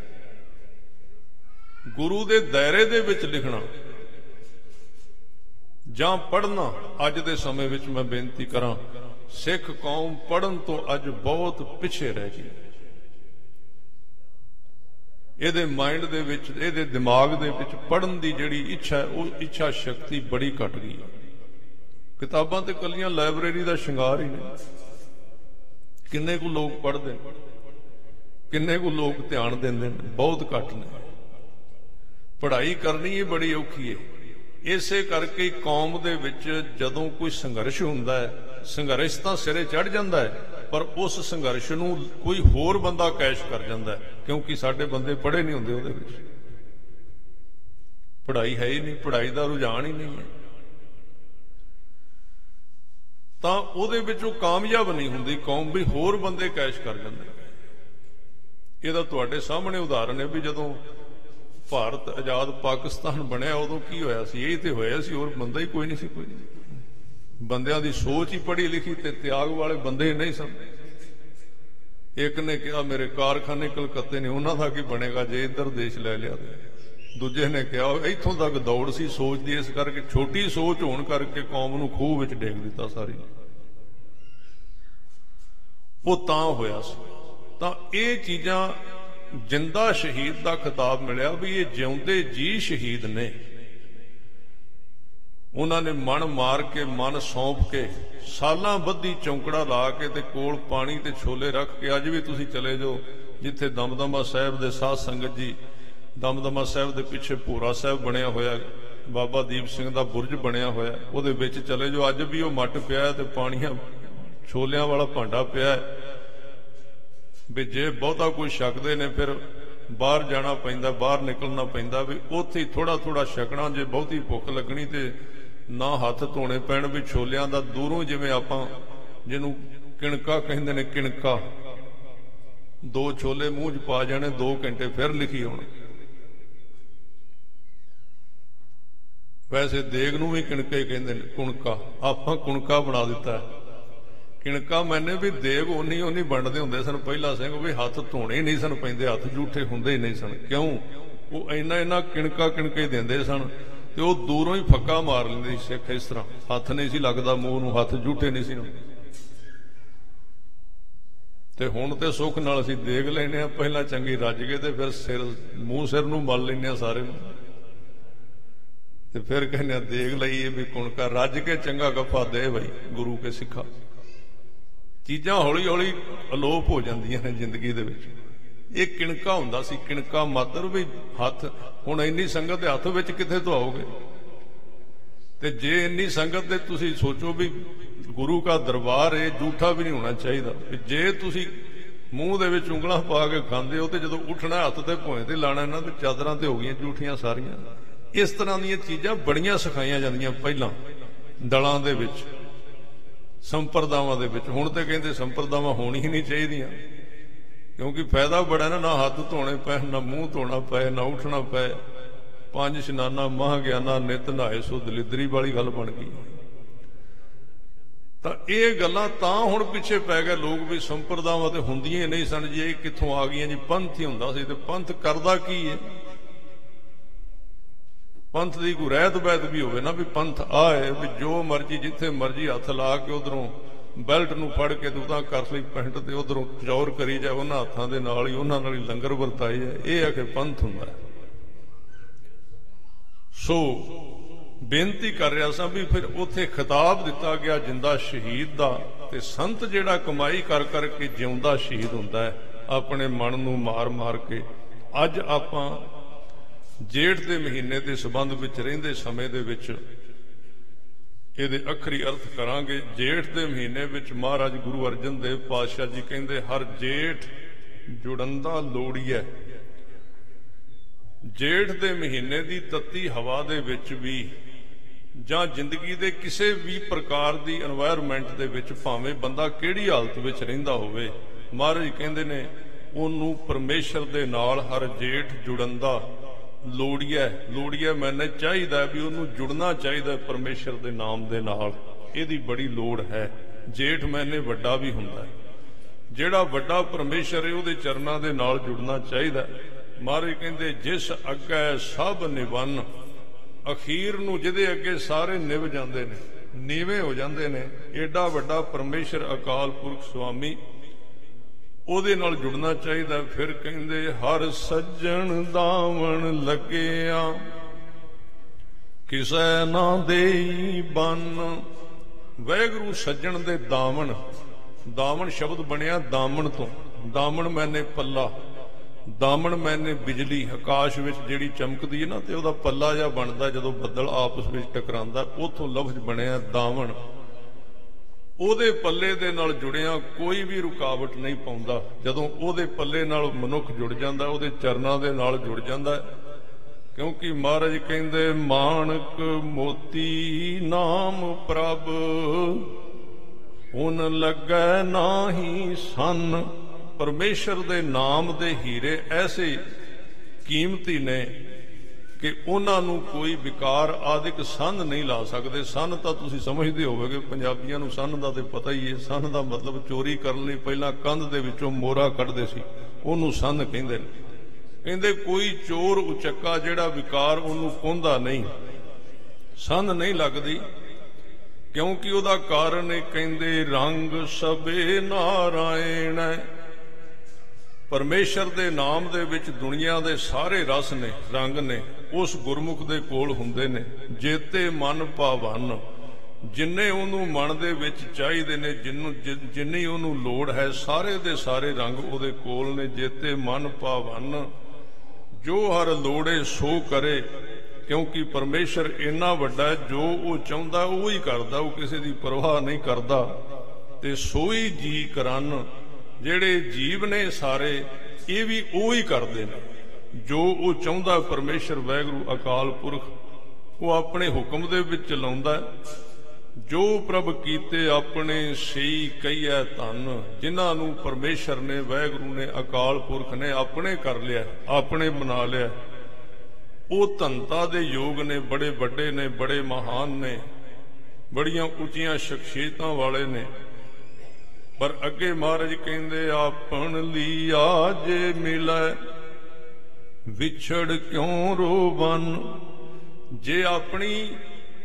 ਗੁਰੂ ਦੇ ਦਾਇਰੇ ਦੇ ਵਿੱਚ ਲਿਖਣਾ। ਜਾਂ ਪੜ੍ਹਨਾ, ਅੱਜ ਦੇ ਸਮੇਂ ਵਿੱਚ ਮੈਂ ਬੇਨਤੀ ਕਰਾਂ, ਸਿੱਖ ਕੌਮ ਪੜਨ ਤੋਂ ਅੱਜ ਬਹੁਤ ਪਿੱਛੇ ਰਹਿ ਗਈ। ਇਹਦੇ ਮਾਈਂਡ ਦੇ ਵਿੱਚ, ਇਹਦੇ ਦਿਮਾਗ ਦੇ ਵਿੱਚ ਪੜਨ ਦੀ ਜਿਹੜੀ ਇੱਛਾ ਹੈ ਉਹ ਇੱਛਾ ਸ਼ਕਤੀ ਬੜੀ ਘਟ ਗਈ ਹੈ ਕਿਤਾਬਾਂ ਤੇ ਕੱਲੀਆਂ ਲਾਇਬ੍ਰੇਰੀ ਦਾ ਸ਼ਿੰਗਾਰ ਹੀ ਨੇ ਕਿੰਨੇ ਕੁ ਲੋਕ ਪੜ੍ਹਦੇ ਨੇ, ਕਿੰਨੇ ਕੁ ਲੋਕ ਧਿਆਨ ਦਿੰਦੇ ਨੇ, ਬਹੁਤ ਘੱਟ ਨੇ। ਪੜ੍ਹਾਈ ਕਰਨੀ ਹੀ ਬੜੀ ਔਖੀ ਹੈ ਇਸੇ ਕਰਕੇ ਕੌਮ ਦੇ ਵਿੱਚ ਜਦੋਂ ਕੋਈ ਸੰਘਰਸ਼ ਹੁੰਦਾ ਹੈ, ਸੰਘਰਸ਼ ਤਾਂ ਸਿਰੇ ਚੜ ਜਾਂਦਾ ਹੈ ਪਰ ਉਸ ਸੰਘਰਸ਼ ਨੂੰ ਕੋਈ ਹੋਰ ਬੰਦਾ ਕੈਸ਼ ਕਰ ਜਾਂਦਾ ਹੈ, ਕਿਉਂਕਿ ਸਾਡੇ ਬੰਦੇ ਪੜ੍ਹੇ ਨਹੀਂ ਹੁੰਦੇ ਉਹਦੇ ਵਿੱਚ। ਪੜ੍ਹਾਈ ਹੈ ਹੀ ਨਹੀਂ, ਪੜ੍ਹਾਈ ਦਾ ਰੁਝਾਨ ਹੀ ਨਹੀਂ ਹੈ। ਤਾਂ ਉਹਦੇ ਵਿੱਚ ਉਹ ਕਾਮਯਾਬ ਨਹੀਂ ਹੁੰਦੀ, ਕੌਮ ਵੀ ਹੋਰ ਬੰਦੇ ਕੈਸ਼ ਕਰ ਜਾਂਦੇ ਇਹਦਾ ਤੁਹਾਡੇ ਸਾਹਮਣੇ ਉਦਾਹਰਣ ਹੈ ਵੀ ਜਦੋਂ ਭਾਰਤ ਆਜ਼ਾਦ ਪਾਕਿਸਤਾਨ ਬਣਿਆ, ਉਦੋਂ ਕੀ ਹੋਇਆ ਸੀ? ਇਹ ਤੇ ਹੋਇਆ ਸੀ, ਹੋਰ ਬੰਦਾ ਹੀ ਕੋਈ ਨਹੀਂ ਸੀ, ਕੋਈ ਬੰਦਿਆਂ ਦੀ ਸੋਚ ਹੀ ਪੜ੍ਹੀ ਲਿਖੀ ਤੇ ਤਿਆਗ ਵਾਲੇ ਬੰਦੇ ਨਹੀਂ ਸਨ। ਇੱਕ ਨੇ ਕਿਹਾ, ਮੇਰੇ ਕਾਰਖਾਨੇ ਕਲਕੱਤੇ ਨੇ, ਉਹਨਾਂ ਦਾ ਕੀ ਬਣੇਗਾ ਜੇ ਇੱਧਰ ਦੇਸ਼ ਲੈ ਲਿਆ ਤੇ? ਦੂਜੇ ਨੇ ਕਿਹਾ ਇੱਥੋਂ ਤੱਕ ਦੌੜ ਸੀ ਸੋਚ ਦੀ, ਇਸ ਕਰਕੇ ਛੋਟੀ ਸੋਚ ਹੋਣ ਕਰਕੇ ਕੌਮ ਨੂੰ ਖੂਹ ਵਿੱਚ ਡੇਗ ਦਿੱਤਾ ਸਾਰੀ। ਉਹ ਤਾਂ ਹੋਇਆ ਸੀ। ਤਾਂ ਇਹ ਚੀਜ਼ਾਂ ਜਿੰਦਾ ਸ਼ਹੀਦ ਦਾ ਖਿਤਾਬ ਮਿਲਿਆ ਵੀ ਇਹ ਜਿਉਂਦੇ ਜੀ ਸ਼ਹੀਦ ਨੇ। ਉਹਨਾਂ ਨੇ ਮਨ ਮਾਰ ਕੇ, ਮਨ ਸੌਂਪ ਕੇ, ਸਾਲਾਂ ਬੱਧੀ ਚੌਂਕੜਾ ਲਾ ਕੇ ਤੇ ਕੋਲ ਪਾਣੀ ਤੇ ਛੋਲੇ ਰੱਖ ਕੇ ਅੱਜ ਵੀ ਤੁਸੀਂ ਚਲੇ ਜਾਓ ਜਿੱਥੇ ਦਮਦਮਾ ਸਾਹਿਬ ਦੇ ਸਾਧ ਸੰਗਤ ਜੀ, ਦਮਦਮਾ ਸਾਹਿਬ ਦੇ ਪਿੱਛੇ ਪੂਰਾ ਸਾਹਿਬ ਬਣਿਆ ਹੋਇਆ, ਬਾਬਾ ਦੀਪ ਸਿੰਘ ਦਾ ਬੁਰਜ ਬਣਿਆ ਹੋਇਆ, ਉਹਦੇ ਵਿੱਚ ਚਲੇ ਜਾਓ। ਅੱਜ ਵੀ ਉਹ ਮੱਟ ਪਿਆ ਤੇ ਪਾਣੀਆਂ, ਛੋਲਿਆਂ ਵਾਲਾ ਭਾਂਡਾ ਪਿਆ ਵੀ ਜੇ ਬਹੁਤਾ ਕੋਈ ਛਕਦੇ ਨੇ ਫਿਰ ਬਾਹਰ ਜਾਣਾ ਪੈਂਦਾ, ਬਾਹਰ ਨਿਕਲਣਾ ਪੈਂਦਾ ਵੀ ਉੱਥੇ ਥੋੜਾ ਥੋੜਾ ਛਕਣਾ, ਜੇ ਬਹੁਤੀ ਭੁੱਖ ਲੱਗਣੀ ਤੇ ਨਾ ਹੱਥ ਧੋਣੇ ਪੈਣ ਵੀ ਛੋਲਿਆਂ ਦਾ ਦੂਰੋਂ ਜਿਵੇਂ ਆਪਾਂ, ਜਿਹਨੂੰ ਕਿਣਕਾ ਕਹਿੰਦੇ ਨੇ ਕਿਣਕਾ। ਦੋ ਛੋਲੇ ਮੂੰਹ 'ਚ ਪਾ ਜਾਣੇ 2 ਘੰਟੇ ਫਿਰ ਲਿਖੀ ਹੁਣ। ਵੈਸੇ ਦੇਗ ਨੂੰ ਵੀ ਕਿਣਕਾ ਹੀ ਕਹਿੰਦੇ ਨੇ, ਕੁਣਕਾ। ਆਪਾਂ ਕੁਣਕਾ ਬਣਾ ਦਿੱਤਾ। ਕਿਣਕਾ ਮੈਨੇ ਵੀ ਦੇਗ ਉਨੀ ਉਨੀ ਵੰਡਦੇ ਹੁੰਦੇ ਸਨ, ਪਹਿਲਾ ਸਿੰਘ ਵੀ ਹੱਥ ਧੋਣੇ ਨਹੀਂ ਸਨ ਪੈਂਦੇ, ਹੱਥ ਝੂਠੇ ਹੁੰਦੇ ਹੀ ਨਹੀਂ ਸਨ। ਕਿਉਂ? ਉਹ ਇੰਨਾ ਇੰਨਾ ਕਿਣਕਾ ਕਿਣਕੇ ਦਿੰਦੇ ਸਨ ਤੇ ਉਹ ਦੂਰੋਂ ਹੀ ਫੱਕਾ ਮਾਰ ਲੈਂਦੇ ਸੀ ਸਿੱਖ, ਇਸ ਤਰ੍ਹਾਂ। ਹੱਥ ਨਹੀਂ ਸੀ ਲੱਗਦਾ, ਮੂੰਹ ਨੂੰ ਹੱਥ ਝੂਠੇ ਨਹੀਂ ਸੀ। ਤੇ ਹੁਣ ਤੇ ਸੁੱਖ ਨਾਲ ਅਸੀਂ ਦੇਖ ਲੈਨੇ ਆ ਪਹਿਲਾਂ ਚੰਗੀ ਰੱਜ ਕੇ ਤੇ ਫਿਰ ਸਿਰ, ਮੂੰਹ ਸਿਰ ਨੂੰ ਮਲ ਲੈਨੇ ਆ ਸਾਰੇ। ਨੂੰ ਤੇ ਫਿਰ ਕਹਿੰਦੇ ਆ ਦੇਖ ਲਈਏ ਵੀ ਕੁਣਕਾ ਰੱਜ ਕੇ ਚੰਗਾ ਗੱਫਾ ਦੇ ਬਈ, ਗੁਰੂ ਕੇ ਸਿੱਖਾ। ਚੀਜ਼ਾਂ ਹੌਲੀ ਹੌਲੀ ਅਲੋਪ ਹੋ ਜਾਂਦੀਆਂ ਨੇ ਜ਼ਿੰਦਗੀ ਦੇ ਵਿੱਚ। ਇਹ ਕਿਣਕਾ ਹੁੰਦਾ ਸੀ, ਕਿਣਕਾ ਮਾਤਰ ਵੀ ਹੱਥ, ਹੁਣ ਇੰਨੀ ਸੰਗਤ ਦੇ ਹੱਥ ਵਿੱਚ ਕਿੱਥੇ ਧਵਾਓਗੇ ਤੇ ਜੇ ਇੰਨੀ ਸੰਗਤ ਦੇ ਤੁਸੀਂ ਸੋਚੋ ਵੀ ਗੁਰੂ ਦਾ ਦਰਬਾਰ ਹੈ ਝੂਠਾ ਵੀ ਨਹੀਂ ਹੋਣਾ ਚਾਹੀਦਾ ਜੇ ਤੁਸੀਂ ਮੂੰਹ ਦੇ ਵਿੱਚ ਉਂਗਲਾਂ ਪਾ ਕੇ ਖਾਂਦੇ ਉਹ ਤੇ ਜਦੋਂ ਉੱਠਣਾ ਹੱਥ ਤੇ ਭੋਏ ਤੇ ਲਾਣਾ, ਇਹਨਾਂ ਤੇ ਚਾਦਰਾਂ ਤੇ ਹੋ ਗਈਆਂ ਝੂਠੀਆਂ ਸਾਰੀਆਂ। ਇਸ ਤਰ੍ਹਾਂ ਦੀਆਂ ਚੀਜ਼ਾਂ ਬੜੀਆਂ ਸਿਖਾਈਆਂ ਜਾਂਦੀਆਂ ਪਹਿਲਾਂ ਦਲਾਂ ਦੇ ਵਿੱਚ, ਸੰਪਰਦਾਵਾਂ ਦੇ ਵਿੱਚ। ਹੁਣ ਤੇ ਕਹਿੰਦੇ ਸੰਪਰਦਾਵਾਂ ਹੋਣੀ ਹੀ ਨਹੀਂ ਚਾਹੀਦੀਆਂ। ਕਿਉਂਕਿ ਫਾਇਦਾ ਬੜਾ ਨਾ ਨਾ ਹੱਥ ਧੋਣੇ ਪਏ, ਨਾ ਮੂੰਹ ਧੋਣਾ ਪਏ, ਨਾ ਉੱਠਣਾ ਪਏ। ਪੰਜ ਇਸ਼ਨਾਨਾ ਮਹਾਂ ਗਿਆਨਾ ਨਿਤ ਨਹਾਏ ਸੋ ਦਲਿਦਰੀ ਵਾਲੀ ਗੱਲ ਬਣ ਗਈ। ਤਾਂ ਇਹ ਗੱਲਾਂ ਤਾਂ ਹੁਣ ਪਿੱਛੇ ਪੈ ਗਏ। ਲੋਕ ਵੀ ਸੰਪਰਦਾਵਾਂ ਤੇ ਹੁੰਦੀਆਂ ਹੀ ਨਹੀਂ ਸਨ ਜੀ। ਇਹ ਕਿੱਥੋਂ ਆ ਗਈਆਂ ਜੀ? ਪੰਥ ਹੀ ਹੁੰਦਾ ਸੀ ਤੇ ਪੰਥ ਕਰਦਾ ਕੀ ਹੈ ਪੰਥ ਦੀ ਕੋਈ ਰਹਿਤ ਬੈਤ ਵੀ ਹੋਵੇ ਨਾ ਵੀ ਪੰਥ ਆਏ, ਵੀ ਜੋ ਮਰਜ਼ੀ, ਜਿੱਥੇ ਮਰਜ਼ੀ ਹੱਥ ਲਾ ਕੇ ਉਧਰੋਂ ਬੈਲਟ ਨੂੰ ਫੜ ਕੇ ਤੂੰ ਤਾਂ ਕਰ ਲਈ ਪੈਂਟ ਤੇ ਉਧਰੋਂ ਚੌਰ ਕਰੀ ਜਾ, ਉਹਨਾਂ ਹੱਥਾਂ ਦੇ ਨਾਲ ਹੀ ਉਹਨਾਂ ਨਾਲ ਹੀ ਲੰਗਰ ਵਰਤਾਈ ਜਾਏ ਇਹ ਆ ਕਿ ਪੰਥ ਹੁੰਦਾ ਹੈ। ਸੋ ਬੇਨਤੀ ਕਰ ਰਿਹਾ ਸਾਂ ਵੀ ਫਿਰ ਉੱਥੇ ਖਿਤਾਬ ਦਿੱਤਾ ਗਿਆ ਜਿੰਦਾ ਸ਼ਹੀਦ ਦਾ ਤੇ ਸੰਤ ਜਿਹੜਾ ਕਮਾਈ ਕਰ ਕਰਕੇ ਜਿਉਂਦਾ ਸ਼ਹੀਦ ਹੁੰਦਾ ਹੈ, ਆਪਣੇ ਮਨ ਨੂੰ ਮਾਰ-ਮਾਰ ਕੇ। ਅੱਜ ਆਪਾਂ ਜੇਠ ਦੇ ਮਹੀਨੇ ਦੇ ਸਬੰਧ ਵਿੱਚ ਰਹਿੰਦੇ ਸਮੇਂ ਦੇ ਵਿੱਚ ਇਹਦੇ ਅਖਰੀ ਅਰਥ ਕਰਾਂਗੇ, ਜੇਠ ਦੇ ਮਹੀਨੇ ਵਿੱਚ ਮਹਾਰਾਜ ਗੁਰੂ ਅਰਜਨ ਦੇਵ ਪਾਤਸ਼ਾਹ ਜੀ ਕਹਿੰਦੇ, ਹਰ ਜੇਠ ਜੁੜੰਦਾ ਲੋੜੀਐ ਜੇਠ ਦੇ ਮਹੀਨੇ ਦੀ ਤੱਤੀ ਹਵਾ ਦੇ ਵਿੱਚ ਵੀ ਜਾਂ ਜ਼ਿੰਦਗੀ ਦੇ ਕਿਸੇ ਵੀ ਪ੍ਰਕਾਰ ਦੀ এনवायरमेंट ਦੇ ਵਿੱਚ ਭਾਵੇਂ ਬੰਦਾ ਕਿਹੜੀ ਹਾਲਤ ਵਿੱਚ ਰਹਿੰਦਾ ਹੋਵੇ, ਮਹਾਰਾਜ ਕਹਿੰਦੇ ਨੇ, ਉਹਨੂੰ ਪਰਮੇਸ਼ਰ ਦੇ ਨਾਲ ਹਰ ਜੇਠ ਜੁੜੰਦਾ ਦਾ ਲੋੜੀਐ ਲੋੜੀਐ ਮੈਨੇ ਚਾਹੀਦਾ ਵੀ ਉਹਨੂੰ ਜੁੜਨਾ ਚਾਹੀਦਾ ਪਰਮੇਸ਼ਰ ਦੇ ਨਾਮ ਦੇ ਨਾਲ। ਇਹਦੀ ਬੜੀ ਲੋੜ ਹੈ। ਜੇਠ ਮੈਨੇ ਵੱਡਾ ਵੀ ਹੁੰਦਾ ਹੈ। ਜਿਹੜਾ ਵੱਡਾ ਪਰਮੇਸ਼ਰ ਹੈ, ਉਹਦੇ ਚਰਨਾਂ ਦੇ ਨਾਲ ਜੁੜਨਾ ਚਾਹੀਦਾ ਮਹਾਰਾਜ ਕਹਿੰਦੇ, ਜਿਸ ਅੱਗੇ ਸਭ ਨਿਵਨ, ਅਖੀਰ ਨੂੰ ਜਿਹਦੇ ਅੱਗੇ ਸਾਰੇ ਨਿਵ ਜਾਂਦੇ ਨੇ, ਨੀਵੇਂ ਹੋ ਜਾਂਦੇ ਨੇ, ਏਡਾ ਵੱਡਾ ਪਰਮੇਸ਼ਰ ਅਕਾਲ ਪੁਰਖ ਸੁਆਮੀ ਉਹਦੇ ਨਾਲ ਜੁੜਨਾ ਚਾਹੀਦਾ। ਫਿਰ ਕਹਿੰਦੇ, ਹਰ ਸੱਜਣ ਦਾਵਣ ਲੱਗਿਆ। ਕਿਸੈ ਨਾ ਦੇਈ ਬੰਨ। ਵੈਗਰੂ ਸੱਜਣ ਦੇ ਦਾਵਣ। ਦਾਵਣ ਸ਼ਬਦ ਬਣਿਆ ਦਾਮਣ ਤੋਂ। ਦਾਮਣ ਮੈਨੇ ਪੱਲਾ। ਦਾਮਣ ਮੈਨੇ ਬਿਜਲੀ। ਆਕਾਸ਼ ਵਿੱਚ ਜਿਹੜੀ ਚਮਕਦੀ ਹੈ ਨਾ, ਤੇ ਉਹਦਾ ਪੱਲਾ ਜਿਹਾ ਬਣਦਾ ਜਦੋਂ ਬੱਦਲ ਆਪਸ ਵਿੱਚ ਟਕਰਾਉਂਦਾ। ਉਥੋਂ ਲਫ਼ਜ਼ ਬਣਿਆ ਦਾਵਣ। ਉਹਦੇ ਪੱਲੇ ਦੇ ਨਾਲ ਜੁੜਿਆ ਕੋਈ ਵੀ ਰੁਕਾਵਟ ਨਹੀਂ ਪਾਉਂਦਾ। ਜਦੋਂ ਉਹਦੇ ਪੱਲੇ ਨਾਲ ਮਨੁੱਖ ਜੁੜ ਜਾਂਦਾ, ਉਹਦੇ ਚਰਨਾਂ ਦੇ ਨਾਲ ਜੁੜ ਜਾਂਦਾ। ਕਿਉਂਕਿ ਮਹਾਰਾਜ ਕਹਿੰਦੇ, ਮਾਨਕ ਮੋਤੀ ਨਾਮ ਪ੍ਰਭ ਉਨ ਲੱਗੈ ਨਾਹੀ ਸੰਨ। ਪਰਮੇਸ਼ਰ ਦੇ ਨਾਮ ਦੇ ਹੀਰੇ ਐਸੇ ਕੀਮਤੀ ਨੇ ਕਿ ਉਹਨਾਂ ਨੂੰ ਕੋਈ ਵਿਕਾਰ ਆਦਿਕ ਸੰਨ ਨਹੀਂ ਲਾ ਸਕਦੇ। ਸੰਨ ਤਾਂ ਤੁਸੀਂ ਸਮਝਦੇ ਹੋਵੋਗੇ, ਪੰਜਾਬੀਆਂ ਨੂੰ ਸੰਨ ਦਾ ਤੇ ਪਤਾ ਹੀ ਹੈ। ਸੰਨ ਦਾ ਮਤਲਬ ਚੋਰੀ ਕਰਨ ਲਈ ਪਹਿਲਾਂ ਕੰਧ ਦੇ ਵਿੱਚੋਂ ਮੋਰਾ ਕੱਢਦੇ ਸੀ। ਉਹਨੂੰ ਸੰਨ ਕਹਿੰਦੇ ਨੇ। ਕਹਿੰਦੇ ਕੋਈ ਚੋਰ ਉਚੱਕਾ ਜਿਹੜਾ ਵਿਕਾਰ ਉਹਨੂੰ ਕੋਂਦਾ ਨਹੀਂ। ਸੰਨ ਨਹੀਂ ਲੱਗਦੀ, ਕਿਉਂਕਿ ਉਹਦਾ ਕਾਰਨ ਇਹ ਕਹਿੰਦੇ, ਰੰਗ ਸਬੇ ਨਾਰਾਇਣ ਪਰਮੇਸ਼ਰ ਦੇ ਨਾਮ ਦੇ ਵਿੱਚ ਦੁਨੀਆ ਦੇ ਸਾਰੇ ਰਸ ਨੇ, ਰੰਗ ਨੇ। ਉਸ ਗੁਰਮੁਖ ਦੇ ਕੋਲ ਹੁੰਦੇ ਨੇ, ਜੇਤੇ ਮਨ ਭਾਵਨ ਜਿੰਨੇ ਉਹਨੂੰ ਮਨ ਦੇ ਵਿੱਚ ਚਾਹੀਦੇ ਨੇ, ਜਿੰਨੂੰ ਜਿੰਨੀ ਉਹਨੂੰ ਲੋੜ ਹੈ, ਸਾਰੇ ਦੇ ਸਾਰੇ ਰੰਗ ਉਹਦੇ ਕੋਲ ਨੇ, ਜੇਤੇ ਮਨ ਭਾਵਨ ਜੋ ਹਰ ਲੋੜੇ ਸੋ ਕਰੇ, ਕਿਉਂਕਿ ਪਰਮੇਸ਼ਰ ਇੰਨਾ ਵੱਡਾ ਹੈ, ਜੋ ਉਹ ਚਾਹੁੰਦਾ, ਉਹ ਹੀ ਕਰਦਾ, ਉਹ ਕਿਸੇ ਦੀ ਪਰਵਾਹ ਨਹੀਂ ਕਰਦਾ। ਤੇ ਸੋਈ ਜੀ ਕਰਨ, ਜਿਹੜੇ ਜੀਵ ਨੇ ਸਾਰੇ, ਇਹ ਵੀ ਉਹ ਹੀ ਕਰਦੇ ਨੇ। ਜੋ ਉਹ ਚਾਹੁੰਦਾ ਪਰਮੇਸ਼ਰ ਵੈਗਰੂ ਅਕਾਲ ਪੁਰਖ, ਉਹ ਆਪਣੇ ਹੁਕਮ ਦੇ ਵਿੱਚ ਚਲਾਉਂਦਾ ਜੋ ਪ੍ਰਭ ਕੀਤੇ ਆਪਣੇ ਸਹੀ ਕਈਐ ਧਨ, ਜਿਨ੍ਹਾਂ ਨੂੰ ਪਰਮੇਸ਼ਰ ਨੇ, ਵੈਗਰੂ ਨੇ, ਅਕਾਲ ਪੁਰਖ ਨੇ ਆਪਣੇ ਕਰ ਲਿਆ, ਆਪਣੇ ਬਣਾ ਲਿਆ, ਉਹ ਧੰਤਾ ਦੇ ਯੋਗ ਨੇ, ਬੜੇ ਵੱਡੇ ਨੇ, ਬੜੇ ਮਹਾਨ ਨੇ, ਬੜੀਆਂ ਉੱਚੀਆਂ ਸ਼ਖਸੀਅਤਾਂ ਵਾਲੇ ਨੇ। ਪਰ ਅੱਗੇ ਮਹਾਰਾਜ ਕਹਿੰਦੇ, ਆਪਣ ਲਈ ਆਜੇ ਮਿਲੈ ਵਿਛੜ ਕਿਉਂ ਰੋਵਨ ਜੇ ਆਪਣੀ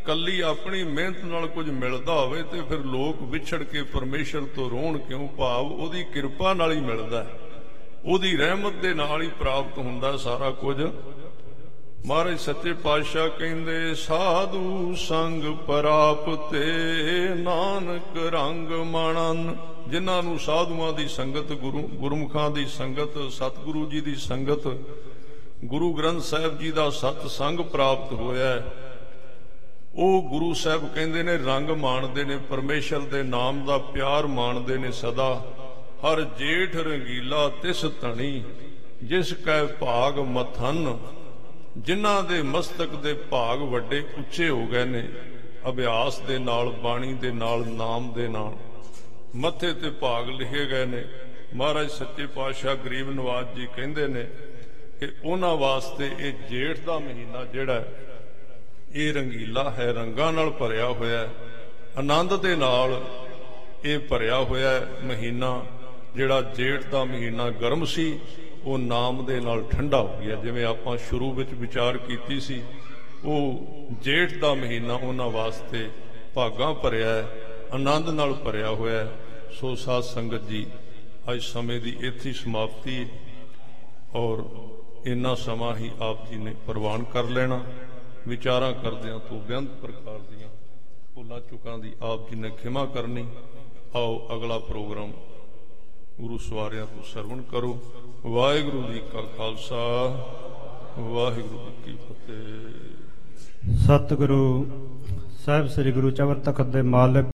ਕੱਲੀ ਆਪਣੀ ਮਿਹਨਤ ਨਾਲ ਕੁਝ ਮਿਲਦਾ ਹੋਵੇ ਤੇ ਫਿਰ ਲੋਕ ਵਿਛੜ ਕੇ ਪਰਮੇਸ਼ਰ ਤੋਂ ਰੋਣ ਕਿਉਂ ਭਾਵ ਉਹਦੀ ਕਿਰਪਾ ਨਾਲ ਹੀ ਮਿਲਦਾ ਉਹਦੀ ਰਹਿਮਤ ਦੇ ਨਾਲ ਹੀ ਪ੍ਰਾਪਤ ਹੁੰਦਾ ਸਾਰਾ ਕੁਝ। ਮਹਾਰਾਜ ਸੱਚੇ ਪਾਤਸ਼ਾਹ ਕਹਿੰਦੇ, ਸਾਧੂ ਸੰਗ ਪ੍ਰਾਪਤੇ ਨਾਨਕ ਰੰਗ ਮਣਨ। ਜਿਨ੍ਹਾਂ ਨੂੰ ਸਾਧੂਆਂ ਦੀ ਸੰਗਤ, ਗੁਰੂ ਗੁਰਮੁਖਾਂ ਦੀ ਸੰਗਤ, ਸਤਿਗੁਰੂ ਜੀ ਦੀ ਸੰਗਤ ਗੁਰੂ ਗ੍ਰੰਥ ਸਾਹਿਬ ਜੀ ਦਾ ਸਤ ਸੰਗ ਪ੍ਰਾਪਤ ਹੋਇਆ ਉਹ ਗੁਰੂ ਸਾਹਿਬ ਕਹਿੰਦੇ ਨੇ, ਰੰਗ ਮਾਣਦੇ ਨੇ, ਪਰਮੇਸ਼ਰ ਦੇ ਨਾਮ ਦਾ ਪਿਆਰ ਮਾਣਦੇ ਨੇ ਸਦਾ। ਹਰ ਜੇਠ ਰੰਗੀਲਾ ਤਿਸ ਧਣੀ, ਜਿਸ ਕੈ ਭਾਗ ਮਥਨ। ਜਿਨ੍ਹਾਂ ਦੇ ਮਸਤਕ ਦੇ ਭਾਗ ਵੱਡੇ ਉੱਚੇ ਹੋ ਗਏ ਨੇ, ਅਭਿਆਸ ਦੇ ਨਾਲ, ਬਾਣੀ ਦੇ ਨਾਲ, ਨਾਮ ਦੇ ਨਾਲ। ਮੱਥੇ ਤੇ ਭਾਗ ਲਿਖੇ ਗਏ ਨੇ। ਮਹਾਰਾਜ ਸੱਚੇ ਪਾਤਸ਼ਾਹ ਗਰੀਬ ਨਵਾਜ ਜੀ ਕਹਿੰਦੇ ਨੇ ਕਿ ਉਹਨਾਂ ਵਾਸਤੇ ਇਹ ਜੇਠ ਦਾ ਮਹੀਨਾ ਜਿਹੜਾ ਹੈ, ਇਹ ਰੰਗੀਲਾ ਹੈ ਰੰਗਾਂ ਨਾਲ ਭਰਿਆ ਹੋਇਆ ਹੈ। ਆਨੰਦ ਦੇ ਨਾਲ ਇਹ ਭਰਿਆ ਹੋਇਆ ਹੈ ਮਹੀਨਾ ਜਿਹੜਾ ਜੇਠ ਦਾ ਮਹੀਨਾ ਗਰਮ ਸੀ ਉਹ ਨਾਮ ਦੇ ਨਾਲ ਠੰਡਾ ਹੋ ਗਿਆ। ਜਿਵੇਂ ਆਪਾਂ ਸ਼ੁਰੂ ਵਿੱਚ ਵਿਚਾਰ ਕੀਤੀ ਸੀ ਉਹ ਜੇਠ ਦਾ ਮਹੀਨਾ ਉਹਨਾਂ ਵਾਸਤੇ ਭਾਗਾਂ ਭਰਿਆ ਹੈ ਆਨੰਦ ਨਾਲ ਭਰਿਆ ਹੋਇਆ ਹੈ। ਸੋ ਸਾਧ ਸੰਗਤ ਜੀ ਅੱਜ ਸਮੇਂ ਦੀ ਇੱਥੇ ਹੀ ਸਮਾਪਤੀ ਹੈ। ਔਰ ਇੰਨਾ ਸਮਾਂ ਹੀ ਆਪ ਜੀ ਨੇ ਪ੍ਰਵਾਨ ਕਰ ਲੈਣਾ। ਵਿਚਾਰਾਂ ਕਰਦਿਆਂ ਤੋਂ ਬੇਅੰਤ ਪ੍ਰਕਾਰ ਦੀਆਂ ਭੁੱਲਾਂ ਚੁੱਕਾਂ ਦੀ ਆਪ ਜੀ ਨੇ ਖਿਮਾ ਕਰਨੀ। ਆਓ ਅਗਲਾ ਪ੍ਰੋਗਰਾਮ ਗੁਰੂ ਸਵਾਰਿਆਂ ਤੋਂ ਸਰਵਣ ਕਰੋ। ਵਾਹਿਗੁਰੂ ਜੀ ਕਾ ਖਾਲਸਾ, ਵਾਹਿਗੁਰੂ ਜੀ ਕੀ ਫਤਿਹ। ਸਤਿਗੁਰੂ ਸਾਹਿਬ, ਸ੍ਰੀ ਗੁਰੂ ਚਵਰ ਤਖਤ ਦੇ ਮਾਲਕ